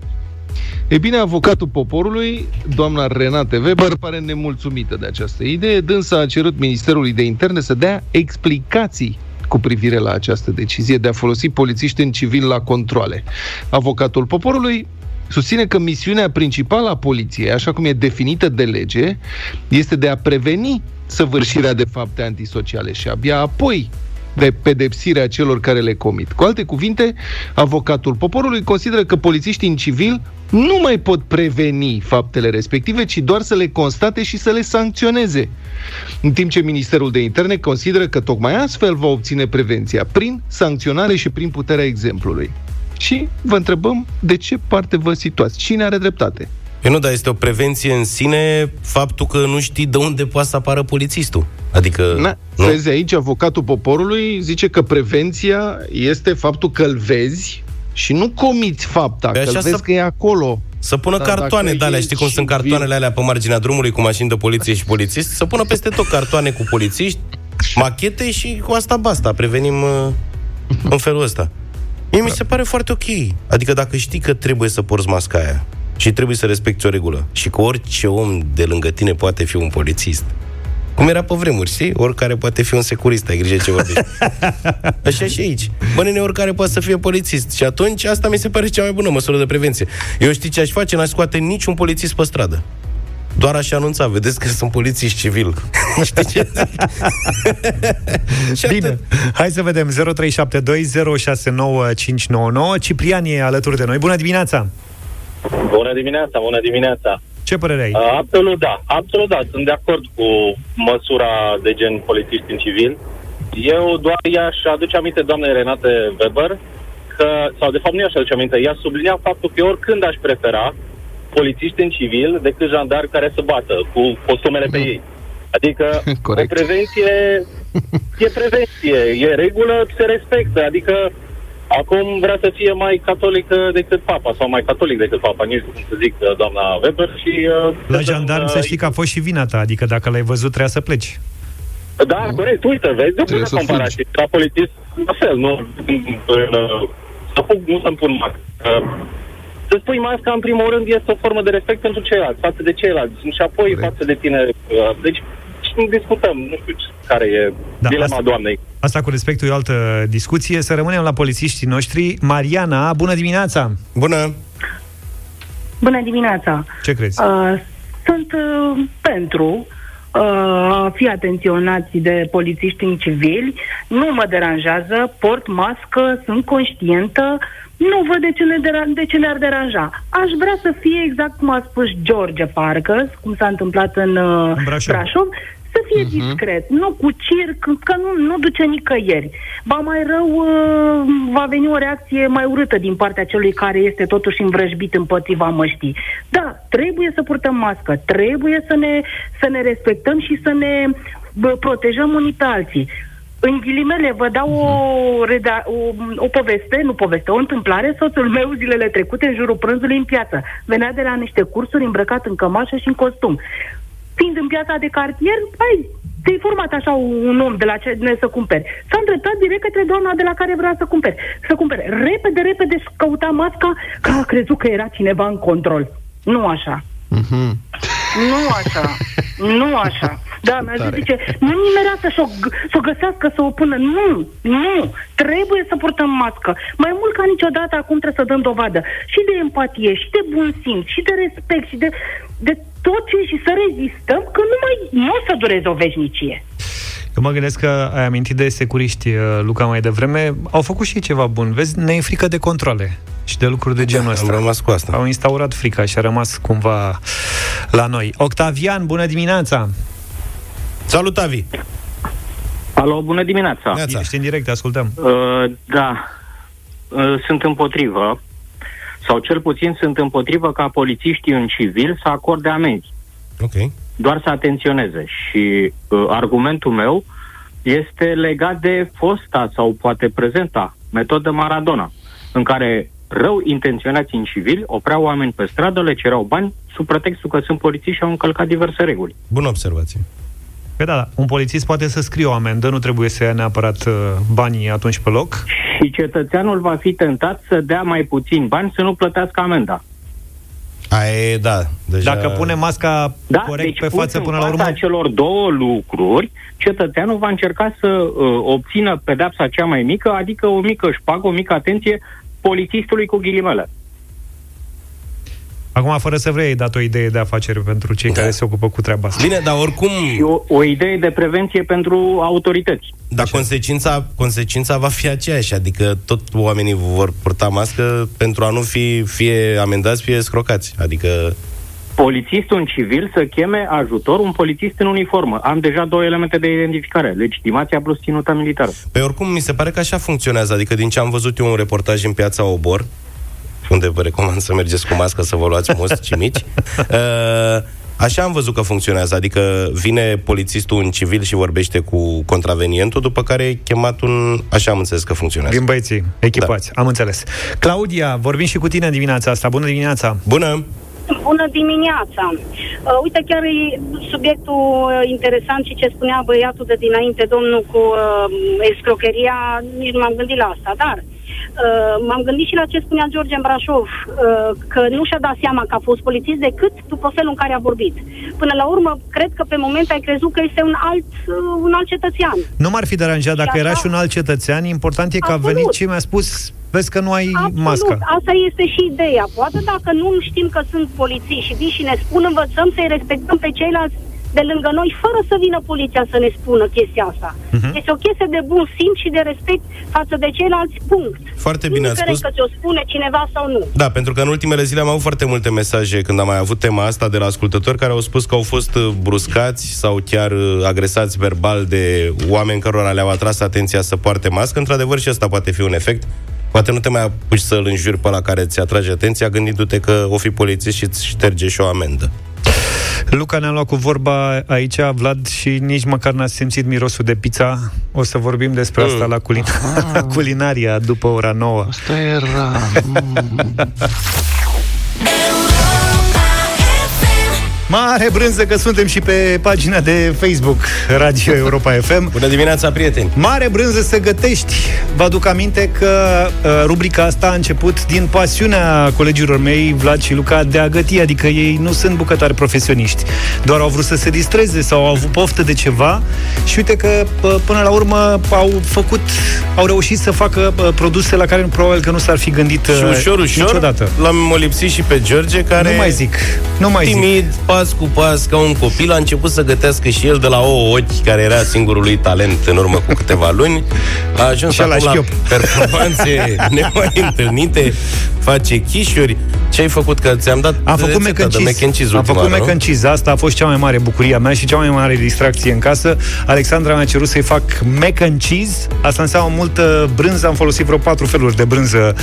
E bine, avocatul poporului, doamna Renate Weber, pare nemulțumită de această idee. Dânsa a cerut Ministerului de Interne să dea explicații cu privire la această decizie de a folosi polițiști în civil la controle. Avocatul poporului susține că misiunea principală a poliției, așa cum e definită de lege, este de a preveni săvârșirea de fapte antisociale și abia apoi de pedepsirea celor care le comit. Cu alte cuvinte, avocatul poporului consideră că polițiștii în civil nu mai pot preveni faptele respective, ci doar să le constate și să le sancționeze. În timp ce Ministerul de Interne consideră că tocmai astfel va obține prevenția, prin sancționare și prin puterea exemplului. Și vă întrebăm de ce parte vă situați. Cine are dreptate? E nu, dar este o prevenție în sine faptul că nu știi de unde poate să apară polițistul. Adică... Na, nu? vezi aici, avocatul poporului zice că prevenția este faptul că îl vezi și nu comiți fapta, Păi că îl așa vezi să- că e acolo. Să pună Dar cartoane dacă de alea, e știi cum sunt civil- cartoanele alea pe marginea drumului cu mașini de poliție și polițiști? Să pună peste tot cartoane cu polițiști, machete și cu asta basta, prevenim uh, în felul ăsta. Mie mi se pare foarte ok. Adică dacă știi că trebuie să porți masca aia și trebuie să respecti o regulă și că orice om de lângă tine poate fi un polițist, cum era pe vremuri, știi? Oricare poate fi un securist, ai grijă ce vorbești. Așa și aici. Bă, nene, oricare poate să fie polițist. Și atunci asta mi se pare cea mai bună măsură de prevenție. Eu știi ce aș face? N-aș scoate niciun polițist pe stradă. Doar aș anunța, vedeți că sunt polițist civil. Știi ce zic? Și Bine, atât. hai să vedem 0372069599 Ciprian e alături de noi. Bună dimineața! Bună dimineața, bună dimineața. Ce părere ai? Uh, absolut da, absolut da, sunt de acord cu măsura de gen polițiști în civil. Eu doar i-aș aduce aminte doamnei Renate Weber că, sau de fapt nu i-aș aduce aminte, i-aș sublinia faptul că eu oricând aș prefera polițiști în civil decât jandari care să bată cu costumele pe ei. Adică Corect. o prevenție e prevenție, e regulă, se respectă. Adică acum vrea să fie mai catolică decât papa sau mai catolic decât papa, nici nu știu cum să zic uh, doamna Weber și... Uh, La să- jandarm să știi că a fost și vina ta, adică dacă l-ai văzut trebuia să pleci. Da, corect, uite, vezi, nu Trebuie putem să compara fugi. și la polițist, la fel, nu, uh, să pun, nu să-mi pun mască. Uh, Să-ți pui masca, în primul rând, este o formă de respect pentru ceilalți, față de ceilalți, și apoi Corect. față de tine. Uh, Deci, și nu discutăm, nu știu ce- care e Da, da, dilema asta- doamnei. Asta cu respectul e o altă discuție. Să rămânem la polițiștii noștri. Mariana, bună dimineața! Bună! Bună dimineața! Ce crezi? Uh, sunt uh, pentru uh, a fi atenționați de polițiști în civili. Nu mă deranjează, port mască, sunt conștientă, nu văd de ce, ne dera- de ce ne-ar deranja. Aș vrea să fie exact cum a spus George Parcă, cum s-a întâmplat în, uh, În Brașov. Brașov, să fie uh-huh. discret, nu cu circ, că nu, nu duce nicăieri. Ba mai rău, uh, va veni o reacție mai urâtă din partea celui care este totuși învrăjbit împotriva măștii. Da, trebuie să purtăm mască, trebuie să ne, să ne respectăm și să ne bă, protejăm unii pe alții. În ghilimele, vă dau o, reda- o, o poveste, nu poveste, o întâmplare. Soțul meu zilele trecute, în jurul prânzului în piață, venea de la niște cursuri îmbrăcat în cămașă și în costum fiind în piața de cartier, ai, te-ai format așa un om de la ce ne să cumperi. S-a îndreptat direct către doamna de la care vrea să cumpere. Să cumpere. Repede, repede și căuta masca că a crezut că era cineva în control. Nu așa. Mhm. Nu așa. nu așa. Da, mi-a zis, Tare. zice, nu nimerea să o, g- să o găsească, să o pună. Nu, nu. Trebuie să purtăm mască. Mai mult ca niciodată acum trebuie să dăm dovadă și de empatie, și de bun simț, și de respect, și de, de tot ce și să rezistăm, că nu mai nu o să dureze o veșnicie. Eu mă gândesc că ai amintit de securiști, uh, Luca, mai devreme. Au făcut și ei ceva bun. Vezi, ne e frică de controle și de lucruri de genul Am ăsta. rămas cu asta. Au instaurat frica și a rămas cumva la noi. Octavian, bună dimineața! Salut, Avi! Alo, bună dimineața. Neața. Ești în direct, te ascultăm. Uh, da, uh, sunt împotrivă, sau cel puțin sunt împotrivă ca polițiștii în civil să acorde amenzi, Ok. Doar să atenționeze. Și uh, argumentul meu este legat de fosta sau poate prezenta metodă Maradona, în care rău intenționați în civil opreau oameni pe stradă, le cereau bani sub pretextul că sunt polițiști și au încălcat diverse reguli. Bună observație. Păi da, da, un polițist poate să scrie o amendă, nu trebuie să ia neapărat uh, banii atunci pe loc. Și cetățeanul va fi tentat să dea mai puțin bani să nu plătească amenda. Aia e, da. Deja... Dacă pune masca Da, corect deci pe pus față în până la fața urmă... celor două lucruri, cetățeanul va încerca să uh, obțină pedepsa cea mai mică, adică o mică șpagă, o mică atenție polițistului cu ghilimele. Acum, fără să vrei, ai dat o idee de afacere pentru cei Da. care se ocupă cu treaba asta. Bine, dar oricum... Și o, o idee de prevenție pentru autorități. Dar consecința, consecința va fi aceeași, adică tot oamenii vor purta mască pentru a nu fi fie amendați, fie scrocați. Adică Polițistul în civil să cheme ajutor un polițist în uniformă. Am deja două elemente de identificare. Legitimația plus ținuta militară. Pe oricum, mi se pare că așa funcționează. Adică din ce am văzut eu un reportaj în piața Obor, unde vă recomand să mergeți cu mască să vă luați mosti mici, uh, așa am văzut că funcționează. Adică vine polițistul în civil și vorbește cu contravenientul, după care e chemat un... Așa am înțeles că funcționează. Din băieții echipați, da. am înțeles. Claudia, vorbim și cu tine dimineața asta. Bună dimineața! Bună! Bună dimineața! Uh, uite, chiar e subiectul uh, interesant și ce spunea băiatul de dinainte, domnul, cu uh, escrocheria, nici nu m-am gândit la asta, dar uh, m-am gândit și la ce spunea George în Brașov, uh, că nu și-a dat seama că a fost polițist decât după felul în care a vorbit. Până la urmă, cred că pe moment ai crezut că este un alt, uh, un alt cetățean. Nu m-ar fi deranjat dacă Și era așa- și un alt cetățean. Important e că a Absolut. venit și mi-a spus vezi că nu ai Absolut, mască. asta este și ideea. Poate dacă nu știm că sunt polițiști și vin și ne spun, învățăm să-i respectăm pe ceilalți de lângă noi, fără să vină poliția să ne spună chestia asta. Mhm. Este o chestie de bun simț și de respect față de ceilalți, punct. Foarte bine ați Indiferent spus. că ți-o spune cineva sau nu. Da, pentru că în ultimele zile am avut foarte multe mesaje când am mai avut tema asta de la ascultători care au spus că au fost uh, bruscați sau chiar uh, agresați verbal de oameni cărora le-au atras atenția să poarte mască. Într-adevăr și asta poate fi un efect. Poate nu te mai apuci să-l înjuri pe la care ți atrage atenția gândindu-te că o fi polițist și îți șterge și o amendă. Luca ne-a luat cu vorba aici, Vlad, și nici măcar n-a simțit mirosul de pizza. O să vorbim despre asta Mm. la, culin- la culinaria după ora 9. Asta era... Mare brânză că suntem și pe pagina de Facebook Radio Europa FM. Bună dimineața, prieteni! Mare brânză să gătești. Vă aduc aminte că uh, rubrica asta a început din pasiunea colegilor mei, Vlad și Luca, de a găti, adică ei nu sunt bucătari profesioniști. Doar au vrut să se distreze sau au avut poftă de ceva și uite că uh, până la urmă au făcut, au reușit să facă uh, produse la care probabil că nu s-ar fi gândit uh, Și ușor, ușor niciodată. l-am molipsit și pe George, care... Nu mai zic, nu mai zic. Timid, pas cu pas, ca un copil, a început să gătească și el de la o ochi, care era singurul lui talent în urmă cu câteva luni. A ajuns Și la acum la șchiop. performanțe nemai întâlnite, face chișuri. Ce ai făcut? Că ți-am dat Am făcut rețeta mac and de cheese. mac and cheese Am ultima făcut oară, mac nu? and cheese. Asta a fost cea mai mare bucurie a mea și cea mai mare distracție în casă. Alexandra mi-a cerut să-i fac mac and cheese. Asta înseamnă multă brânză. Am folosit vreo patru feluri de brânză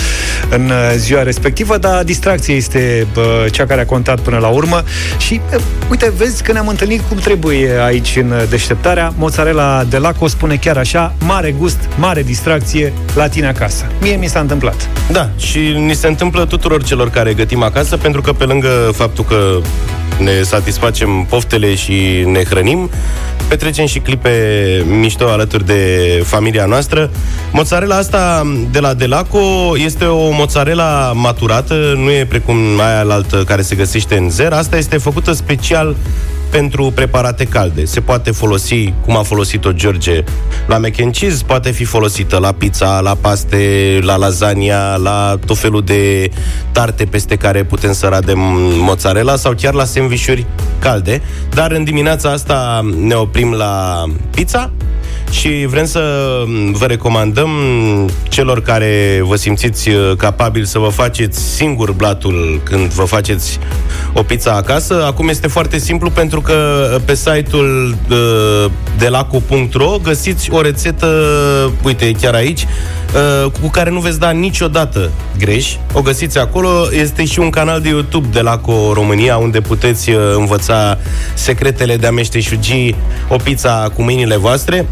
în uh, ziua respectivă, dar distracția este bă, cea care a contat până la urmă. Și uh, uite, vezi că ne-am întâlnit cum trebuie aici în uh, deșteptarea. Mozzarella de Laco spune chiar așa, mare gust, mare distracție la tine acasă. Mie mi s-a întâmplat. Da, și ni se întâmplă tuturor celor care gătim acasă, pentru că pe lângă faptul că ne satisfacem poftele și ne hrănim, petrecem și clipe mișto alături de familia noastră. Mozzarella asta de la Delaco este o mozzarella maturată, nu e precum aia altă care se găsește în zer. Asta este făcută special pentru preparate calde. Se poate folosi, cum a folosit-o George, la mac and cheese, poate fi folosită la pizza, la paste, la lasagna, la tot felul de tarte peste care putem să radem mozzarella sau chiar la sandvișuri calde. Dar în dimineața asta ne oprim la pizza și vrem să vă recomandăm celor care vă simțiți uh, capabili să vă faceți singur blatul când vă faceți o pizza acasă. Acum este foarte simplu pentru că uh, pe site-ul uh, de laco.ro găsiți o rețetă, uite, e chiar aici, uh, cu care nu veți da niciodată greș. O găsiți acolo. Este și un canal de YouTube de Laco România unde puteți uh, învăța secretele de a meșteșugi o pizza cu mâinile voastre.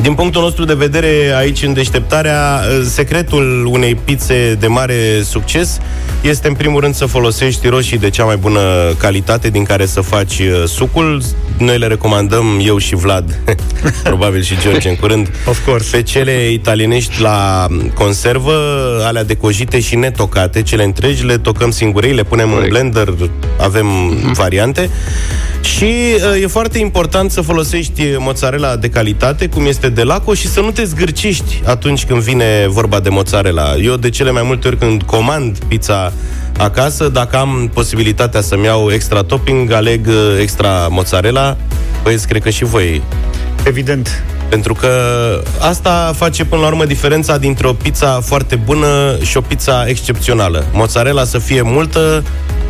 Din punctul nostru de vedere, aici în deșteptarea, secretul unei pizze de mare succes este în primul rând să folosești roșii de cea mai bună calitate din care să faci uh, sucul. Noi le recomandăm, eu și Vlad, probabil și George în curând, of course. pe cele italienești la conservă, alea decojite și netocate, cele întregi, le tocăm singurei, le punem Correct. în blender, avem mm-hmm. variante. Și uh, e foarte important să folosești mozzarella de calitate, cum este de laco, și să nu te zgârcești atunci când vine vorba de mozzarella. Eu de cele mai multe ori când comand pizza acasă, dacă am posibilitatea să-mi iau extra topping, aleg uh, extra mozzarella. Băieți, cred că și voi. Evident. Pentru că asta face până la urmă diferența dintre o pizza foarte bună și o pizza excepțională. Mozzarella să fie multă,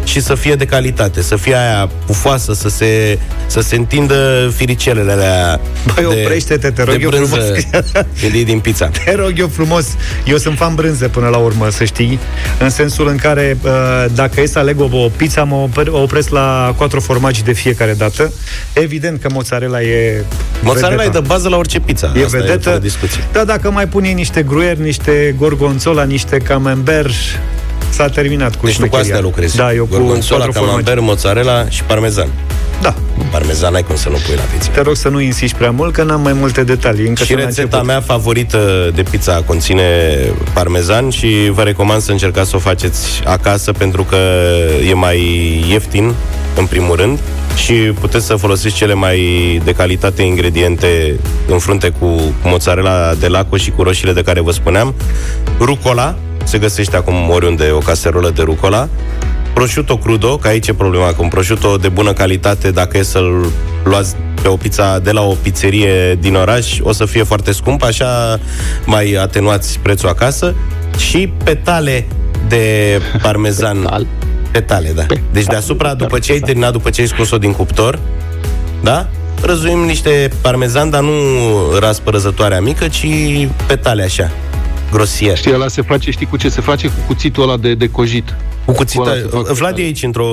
și să fie de calitate, să fie aia pufoasă, să se, să se întindă firicelele alea Băi, de, oprește-te, te rog de eu brânză frumos. din pizza. Te rog eu frumos. Eu sunt fan brânză până la urmă, să știi, în sensul în care uh, dacă e să aleg o, o pizza, mă opresc la quattro formaggi de fiecare dată. Evident că mozzarella e Mozzarella vedeta. e de bază la orice pizza. E Asta vedetă. E discuție. Da, dacă mai pune niște gruieri, niște gorgonzola, niște camembert, S-a terminat cu Deci tu cu astea lucrezi. Da, eu Gorgonzola, cu camembert, mozzarella și parmezan. Da. Parmezan ai cum să nu pui la pizza. Te rog să nu insisti prea mult, că n-am mai multe detalii. Încă și rețeta mea favorită de pizza conține parmezan și vă recomand să încercați să o faceți acasă pentru că e mai ieftin, în primul rând, și puteți să folosiți cele mai de calitate ingrediente în frunte cu, cu mozzarella de laco și cu roșiile de care vă spuneam. Rucola, se găsește acum oriunde o caserolă de rucola. Prosciutto crudo, că aici e problema, cu un prosciutto de bună calitate, dacă e să-l luați pe o pizza de la o pizzerie din oraș, o să fie foarte scump, așa mai atenuați prețul acasă. Și petale de parmezan. Petal. Petale, da. Deci deasupra, după ce ai terminat, după ce ai scos-o din cuptor, da? Răzuim niște parmezan, dar nu raspărăzătoarea mică, ci petale așa grosier. Știi, ăla se face, știi cu ce se face? Cu cuțitul ăla de, de cojit. Cu cuțitul. Vlad e aici într-o,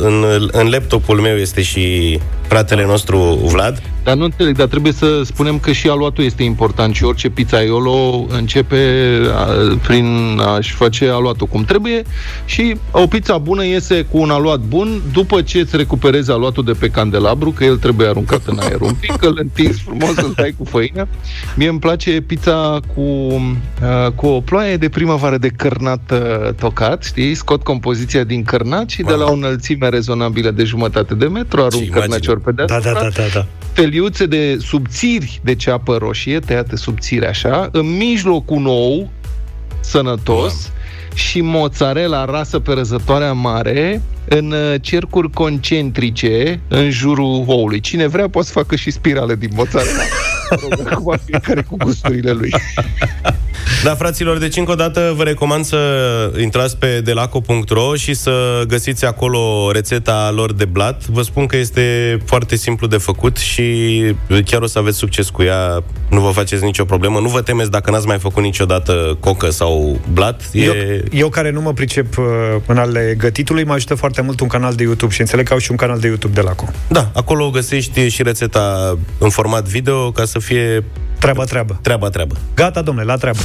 în, în laptopul meu este și fratele nostru Vlad. Dar nu înțeleg, dar trebuie să spunem că și aluatul este important și orice pizzaiolo începe a, prin a-și face aluatul cum trebuie și o pizza bună iese cu un aluat bun după ce îți recuperezi aluatul de pe candelabru, că el trebuie aruncat în aer un pic, îl întinzi frumos, îl tai cu făină. Mie îmi place pizza cu, a, cu o ploaie de primăvară de cărnat a, tocat, știi? Scot compoziția din cărnat și de la o înălțime rezonabilă de jumătate de metru arunc cărnacior pe deasupra. Da, da, da, da, da feliuțe de subțiri de ceapă roșie, tăiate subțiri așa, în mijloc un ou sănătos wow. și mozzarella rasă pe răzătoarea mare în uh, cercuri concentrice în jurul oului. Cine vrea poate să facă și spirale din mozzarella. Acum fiecare cu gusturile lui. Da, fraților, deci încă o dată vă recomand să intrați pe delaco.ro și să găsiți acolo rețeta lor de blat. Vă spun că este foarte simplu de făcut și chiar o să aveți succes cu ea. Nu vă faceți nicio problemă. Nu vă temeți dacă n-ați mai făcut niciodată cocă sau blat. E... Eu, eu care nu mă pricep uh, în ale gătitului, mă ajută foarte mult un canal de YouTube și înțeleg că au și un canal de YouTube de Laco. Da, acolo găsești și rețeta în format video ca să fie Treaba, treabă. Treaba, treabă. Gata, domnule, la treabă.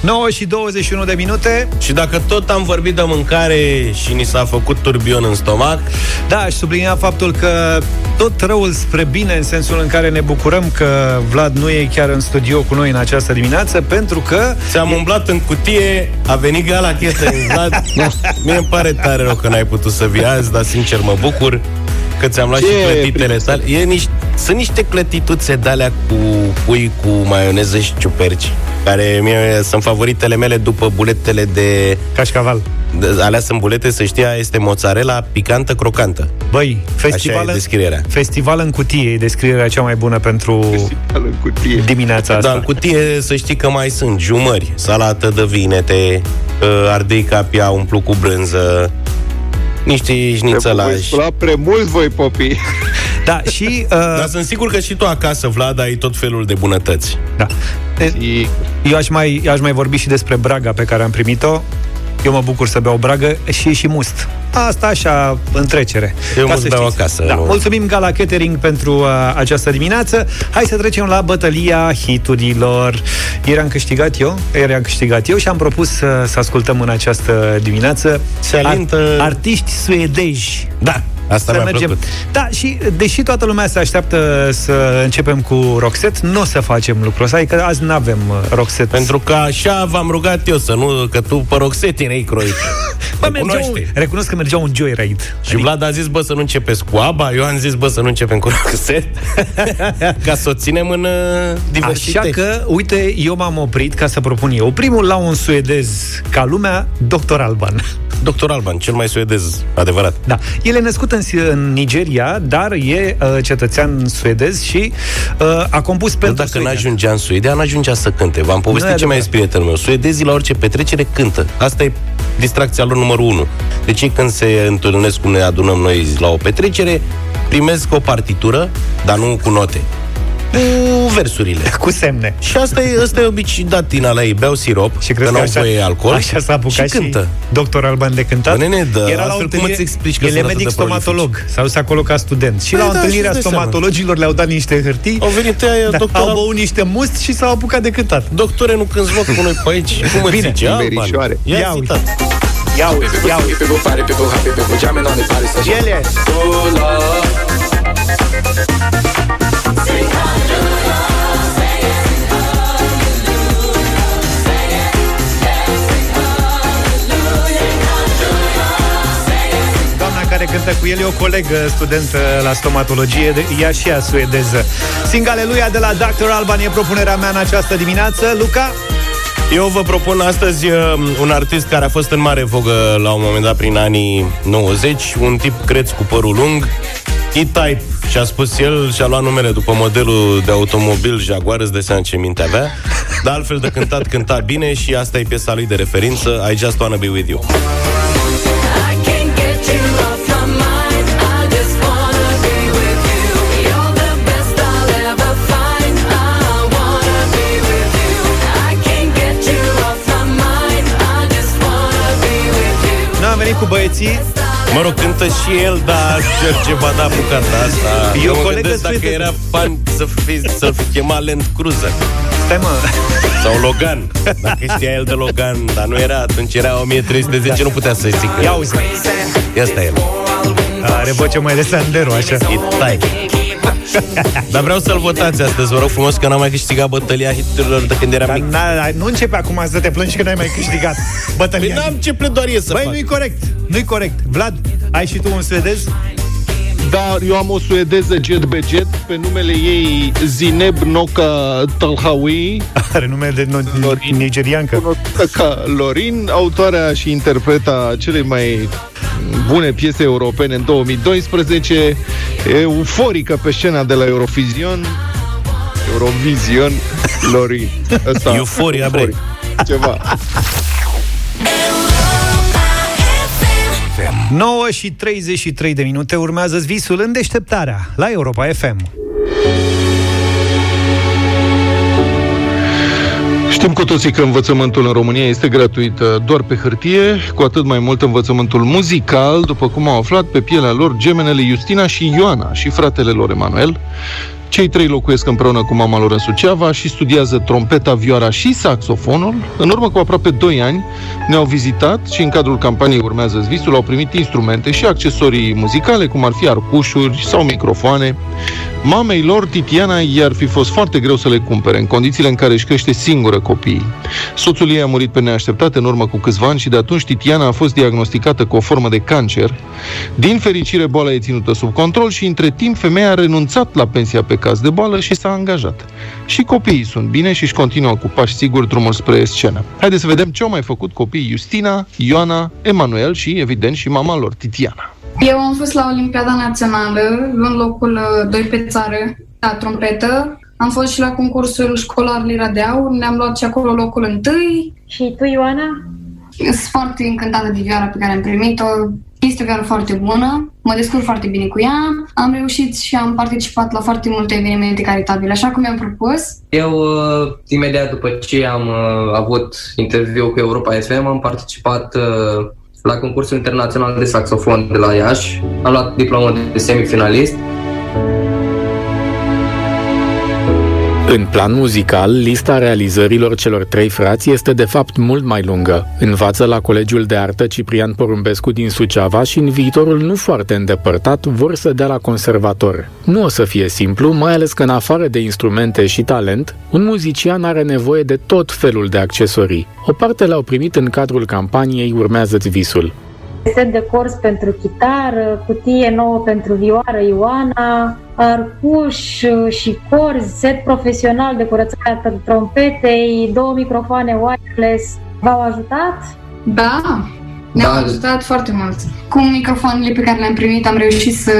9 și 21 de minute. Și dacă tot am vorbit de mâncare Și ni s-a făcut turbion în stomac Da, aș sublinia faptul că Tot răul spre bine În sensul în care ne bucurăm că Vlad nu e chiar în studio cu noi în această dimineață Pentru că Ți-am umblat în cutie A venit gala chesă Vlad. Mie îmi pare tare rău că n-ai putut să vii azi Dar sincer mă bucur că ți-am luat Ce și clătitele tale. E niște, sunt niște clătituțe de alea cu pui cu maioneză și ciuperci, care mie sunt favoritele mele după buletele de... Cașcaval. De, alea sunt bulete, să știa, este mozzarella picantă, crocantă. Băi, festival, Așa e descrierea. festival în cutie e descrierea cea mai bună pentru festival în cutie. dimineața asta. Da, în cutie să știi că mai sunt jumări, salată de vinete, ardei capia umplu cu brânză, niște șnițelași. La pre mult voi, popii. Da, și... Uh... Dar sunt sigur că și tu acasă, Vlad, ai tot felul de bunătăți. Da. Eu aș mai, aș mai vorbi și despre Braga pe care am primit-o. Eu mă bucur să beau bragă și e și must. Asta așa, în trecere. Eu Ca mă să beau știți. acasă, Da. nu- Mulțumim Gala Catering pentru uh, această dimineață. Hai să trecem la bătălia hiturilor. Ieri am câștigat eu, ieri am câștigat eu și am propus să, să ascultăm în această dimineață Se alintă- artiști suedezi. Da, asta să mi-a mergem. plăcut. Da, și deși toată lumea se așteaptă să începem cu Roxette, nu o să facem lucrul ăsta, adică azi nu avem Roxette. Pentru că așa v-am rugat eu să nu, că tu pe Roxette erai croit. Bă, Te mergeau, cunoaște. recunosc că mergeau un joyride. Și Vlad a zis, bă, să nu începeți cu ABBA, eu am zis, bă, să nu începem cu Roxette, ca să o ținem în uh, diversitate. Așa că, uite, eu m-am oprit ca să propun eu. Primul la un suedez ca lumea, Dr. Alban. Doctor Alban, cel mai suedez adevărat. Da. El e născut în, în Nigeria, dar e uh, cetățean suedez și uh, a compus Nu, pentru dacă Suedia. n-ajungea în Suedia, n-ajungea să cânte. V-am Nu povestit e ce mai e adevărat. prietenul meu. Suedezii la orice petrecere cântă. Asta e distracția lor numărul unu. Deci ei când se întâlnesc cum ne adunăm noi la o petrecere, primesc o partitură, dar nu cu note. Cu versurile. Cu semne. Și asta e, asta e obicei dat din ala ei. Beau sirop, Și că cred că n-au așa, voie alcool. așa s-a apucat și cântă. Dr. Alban de cântat. Bă, nene, da, Era la o altfel cum întâlnire- îți explici că El e sunt atât medic de prolifici? stomatolog. S-a dus acolo ca student. Și Păi la o da, întâlnire a și-ți dai seama. stomatologilor le-au dat niște hârtii. Au venit aia, da, doctor au Al- băut niște must și s-au apucat de cântat. Doctore, nu cânti loc cu noi pe aici. Cum îți Bine. zice? Alban? Merișoare. Ia, Ia zi, uite. tată. Ia uite, ia uite. Ele. Doamna care cântă cu el e o colegă studentă la stomatologie, de, ea și ea suedeză. Singaleluia de la Dr. Alban e propunerea mea în această dimineață. Luca? Eu vă propun astăzi uh, un artist care a fost în mare vogă la un moment dat prin anii 90, un tip creț cu părul lung, E-Type, și-a spus el, și-a luat numele după modelul de automobil Jaguar, îți dai seama ce minte avea, dar altfel de cântat, cânta bine și asta e piesa lui de referință, I Just Wanna Be With You. Cu băieții. Mă rog, cântă și el, dar George va da bucata asta. E Eu o mă colegă gândesc dacă suedeză. era fan să fi, să fi chemat Land Cruiser. Stai mă. Sau Logan. Dacă știa el de Logan, dar nu era, atunci era 1310, nu putea să zică. Ia uzi. Ia stai el. Are voce mai de Sandero, așa. E tai. Dar vreau să-l votați astăzi, vă rog frumos, că n-am mai câștigat bătălia hiturilor de când eram Dar mic. n-a, nu începe acum să te plângi că n-ai mai câștigat Păi bătălia. n-am ce pledoarie să Băi, fac. nu-i corect. Nu-i corect. Vlad, ai și tu un suedez? Da, eu am o suedeză jet be jet pe numele ei Zineb Noka Talhawi, Are nume de no- Lorin. nigeriancă. cunoscută ca Lorin, autoarea și interpreta celei mai bune piese europene în 2012, euforică pe scena de la Eurovision, Eurovision, Lorin. Asta, Euforia, bre. euforic. Ceva. 9 și 33 de minute urmează visul în deșteptarea la Europa FM. Știm cu toții că învățământul în România este gratuit uh, doar pe hârtie, cu atât mai mult învățământul muzical, după cum au aflat pe pielea lor gemenele Justina și Ioana și fratele lor Emanuel. Cei trei locuiesc împreună cu mama lor în Suceava și studiază trompeta, vioara și saxofonul. În urmă cu aproape 2 ani ne-au vizitat și în cadrul campaniei Urmează Visul au primit instrumente și accesorii muzicale, cum ar fi arcușuri sau microfoane. Mamei lor, Titiana, i-ar fi fost foarte greu să le cumpere, în condițiile în care își crește singură copiii. Soțul ei a murit pe neașteptate în urmă cu câțiva ani și de atunci Titiana a fost diagnosticată cu o formă de cancer. Din fericire, boala e ținută sub control și între timp femeia a renunțat la pensia pe caz de boală și s-a angajat. Și copiii sunt bine și își continuă cu pași siguri drumul spre scenă. Haideți să vedem ce au mai făcut copiii Justina, Ioana, Emanuel și, evident, și mama lor, Titiana. Eu am fost la Olimpiada Națională, luând locul 2 pe țară, la trompetă. Am fost și la concursul școlar Lira de Aur, ne-am luat și acolo locul întâi. Și tu, Ioana? Sunt foarte încântată de vioara pe care am primit-o. Este o gară foarte bună, mă descurc foarte bine cu ea, am reușit și am participat la foarte multe evenimente caritabile, așa cum mi-am propus. Eu, uh, imediat după ce am uh, avut interviu cu Europa FM, am participat uh, la concursul internațional de saxofon de la Iași, am luat diplomă de semifinalist În plan muzical, lista realizărilor celor trei frați este de fapt mult mai lungă. Învață la Colegiul de Artă Ciprian Porumbescu din Suceava și în viitorul nu foarte îndepărtat vor să dea la conservator. Nu o să fie simplu, mai ales că în afară de instrumente și talent, un muzician are nevoie de tot felul de accesorii. O parte le-au primit în cadrul campaniei Urmează-ți visul set de cors pentru chitară, cutie nouă pentru vioară Ioana, arcuș și corzi, set profesional de curățare a trompetei, două microfoane wireless. V-au ajutat? Da, ne-au da. ajutat foarte mult. Cu microfoanele pe care le-am primit am reușit să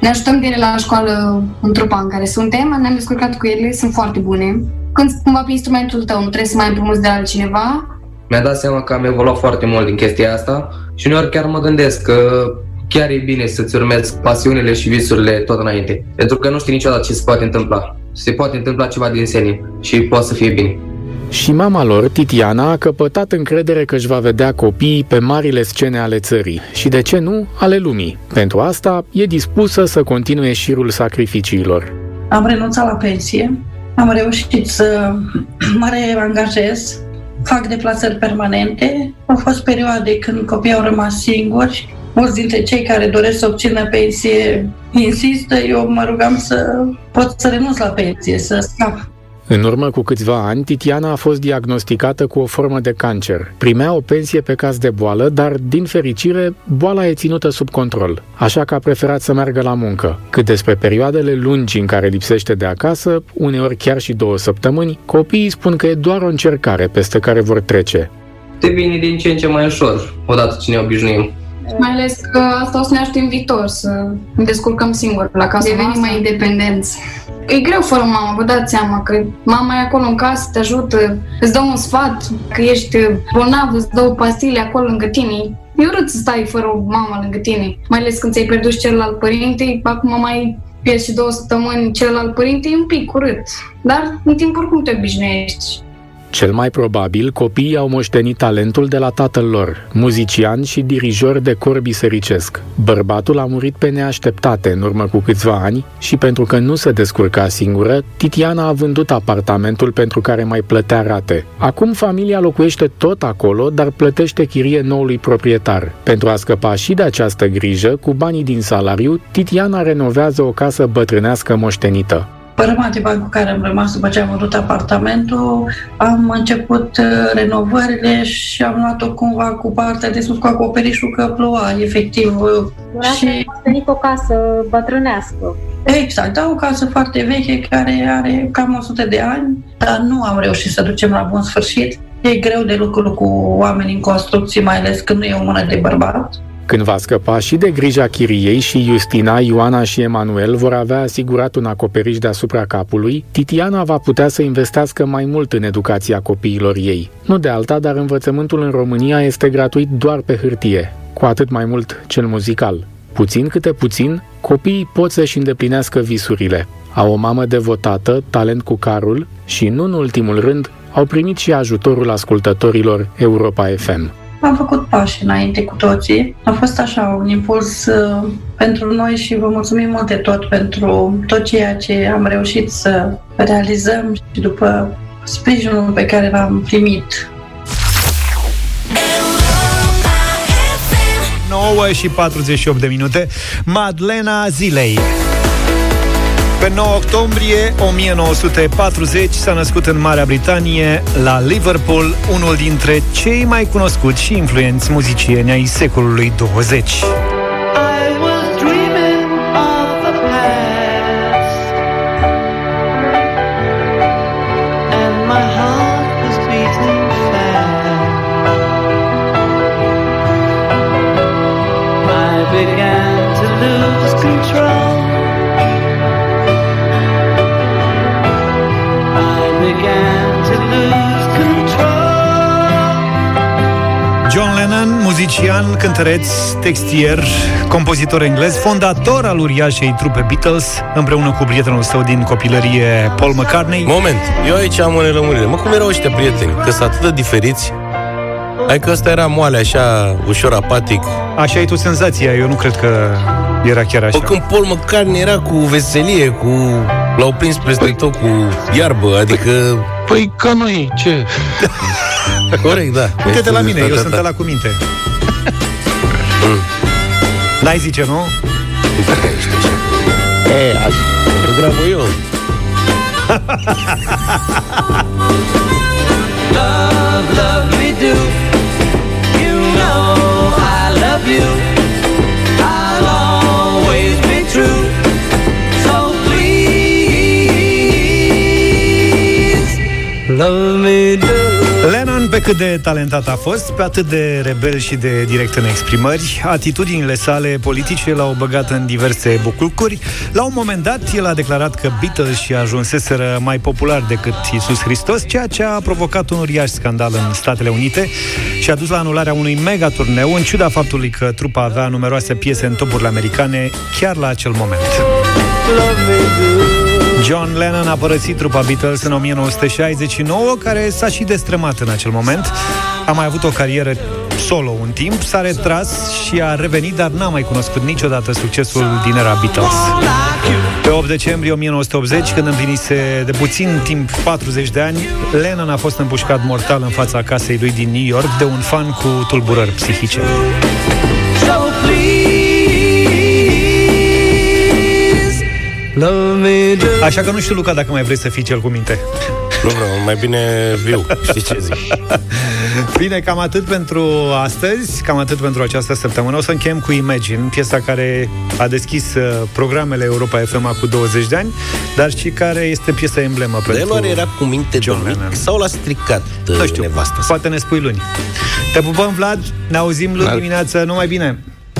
ne ajutăm bine la școală în trupa în care suntem. Ne-am descurcat cu ele, sunt foarte bune. Când cumva pe instrumentul tău nu trebuie să mai împrumuți de altcineva, mi-a dat seama că am evoluat foarte mult din chestia asta și uneori chiar mă gândesc că chiar e bine să-ți urmezi pasiunile și visurile tot înainte. Pentru că nu știi niciodată ce se poate întâmpla. Se poate întâmpla ceva din senin și poate să fie bine. Și mama lor, Titiana, a căpătat încredere că își va vedea copiii pe marile scene ale țării și, de ce nu, ale lumii. Pentru asta, e dispusă să continue șirul sacrificiilor. Am renunțat la pensie, am reușit să mă reangajez fac deplasări permanente. Au fost perioade când copiii au rămas singuri. Mulți dintre cei care doresc să obțină pensie insistă. Eu mă rugam să pot să renunț la pensie, să scap. În urmă cu câțiva ani, Titiana a fost diagnosticată cu o formă de cancer. Primea o pensie pe caz de boală, dar, din fericire, boala e ținută sub control, așa că a preferat să meargă la muncă. Cât despre perioadele lungi în care lipsește de acasă, uneori chiar și două săptămâni, copiii spun că e doar o încercare peste care vor trece. Devine din ce în ce mai ușor, odată ce ne obișnuim. Mai ales că asta o să ne ajute în viitor, să ne descurcăm singuri la casă. Devenim mai independenți. E greu fără mamă, vă dați seama că mama e acolo în casă, te ajută, îți dă un sfat, că ești bolnav, îți dă o pastile acolo lângă tine. E urât să stai fără o mamă lângă tine, mai ales când ți-ai pierdut celălalt părinte, acum mai pierzi și două săptămâni celălalt părinte, e un pic urât. Dar în timp oricum te obișnuiești. Cel mai probabil, copiii au moștenit talentul de la tatăl lor, muzician și dirijor de cor bisericesc. Bărbatul a murit pe neașteptate în urmă cu câțiva ani și pentru că nu se descurca singură, Titiana a vândut apartamentul pentru care mai plătea rate. Acum familia locuiește tot acolo, dar plătește chirie noului proprietar. Pentru a scăpa și de această grijă, cu banii din salariu, Titiana renovează o casă bătrânească moștenită. Pe rămas de bani cu care am rămas după ce am vândut apartamentul, am început uh, renovările și am luat-o cumva cu partea de sus cu acoperișul că ploua, efectiv. Durați și a venit o casă bătrânească. Exact, da, o casă foarte veche care are cam 100 de ani, dar nu am reușit să ducem la bun sfârșit. E greu de lucru cu oameni în construcții, mai ales când nu e o mână de bărbat. Când va scăpa și de grija chiriei și Justina, Ioana și Emanuel vor avea asigurat un acoperiș deasupra capului, Titiana va putea să investească mai mult în educația copiilor ei. Nu de alta, dar învățământul în România este gratuit doar pe hârtie, cu atât mai mult cel muzical. Puțin câte puțin, copiii pot să-și îndeplinească visurile. Au o mamă devotată, talent cu carul și, nu în ultimul rând, au primit și ajutorul ascultătorilor Europa FM am făcut pași înainte cu toții. A fost așa un impuls uh, pentru noi și vă mulțumim mult de tot pentru tot ceea ce am reușit să realizăm și după sprijinul pe care l-am primit. 9 și 48 de minute. Madlena Zilei pe 9 octombrie 1940 s-a născut în Marea Britanie, la Liverpool, unul dintre cei mai cunoscuți și influenți muzicieni ai secolului 20. muzician, cântăreț, textier, compozitor englez, fondator al uriașei trupe Beatles, împreună cu prietenul său din copilărie, Paul McCartney. Moment, eu aici am o nelămurire. Mă, cum erau ăștia prieteni? Că sunt atât de diferiți. Ai că ăsta era moale, așa, ușor apatic. Așa e tu senzația, eu nu cred că era chiar așa. Bă, când Paul McCartney era cu veselie, cu... L-au prins peste păi... tot cu iarbă, păi- adică... Păi că nu e, ce? Corect, da. Uite-te la deci- mine, eu sunt la cu minte. N-ai zice, nu? E, așa. Programul eu. Love, love me do. You know I love you. I'll always be true. So please, love pe cât de talentat a fost, pe atât de rebel și de direct în exprimări, atitudinile sale politice l-au băgat în diverse buclucuri. La un moment dat, el a declarat că Beatles și ajunseseră mai popular decât Isus Hristos, ceea ce a provocat un uriaș scandal în Statele Unite și a dus la anularea unui mega turneu, în ciuda faptului că trupa avea numeroase piese în topurile americane chiar la acel moment. John Lennon a părăsit trupa Beatles în 1969, care s-a și destrămat în acel moment. A mai avut o carieră solo un timp, s-a retras și a revenit, dar n-a mai cunoscut niciodată succesul din era Beatles. Pe 8 decembrie 1980, când împlinise de puțin timp 40 de ani, Lennon a fost împușcat mortal în fața casei lui din New York de un fan cu tulburări psihice. So please, Așa că nu știu, Luca, dacă mai vrei să fii cel cu minte. Nu vreau, mai bine viu. Știi ce zic? Bine, cam atât pentru astăzi, cam atât pentru această săptămână. O să încheiem cu Imagine, piesa care a deschis uh, programele Europa FM cu 20 de ani, dar și care este piesa emblemă Dar el pentru oare era cu minte John de mic Lennon. sau l-a stricat uh, Nu știu, nevasta sa? poate ne spui luni. Te pupăm, Vlad, ne auzim luni Da. dimineață, numai bine!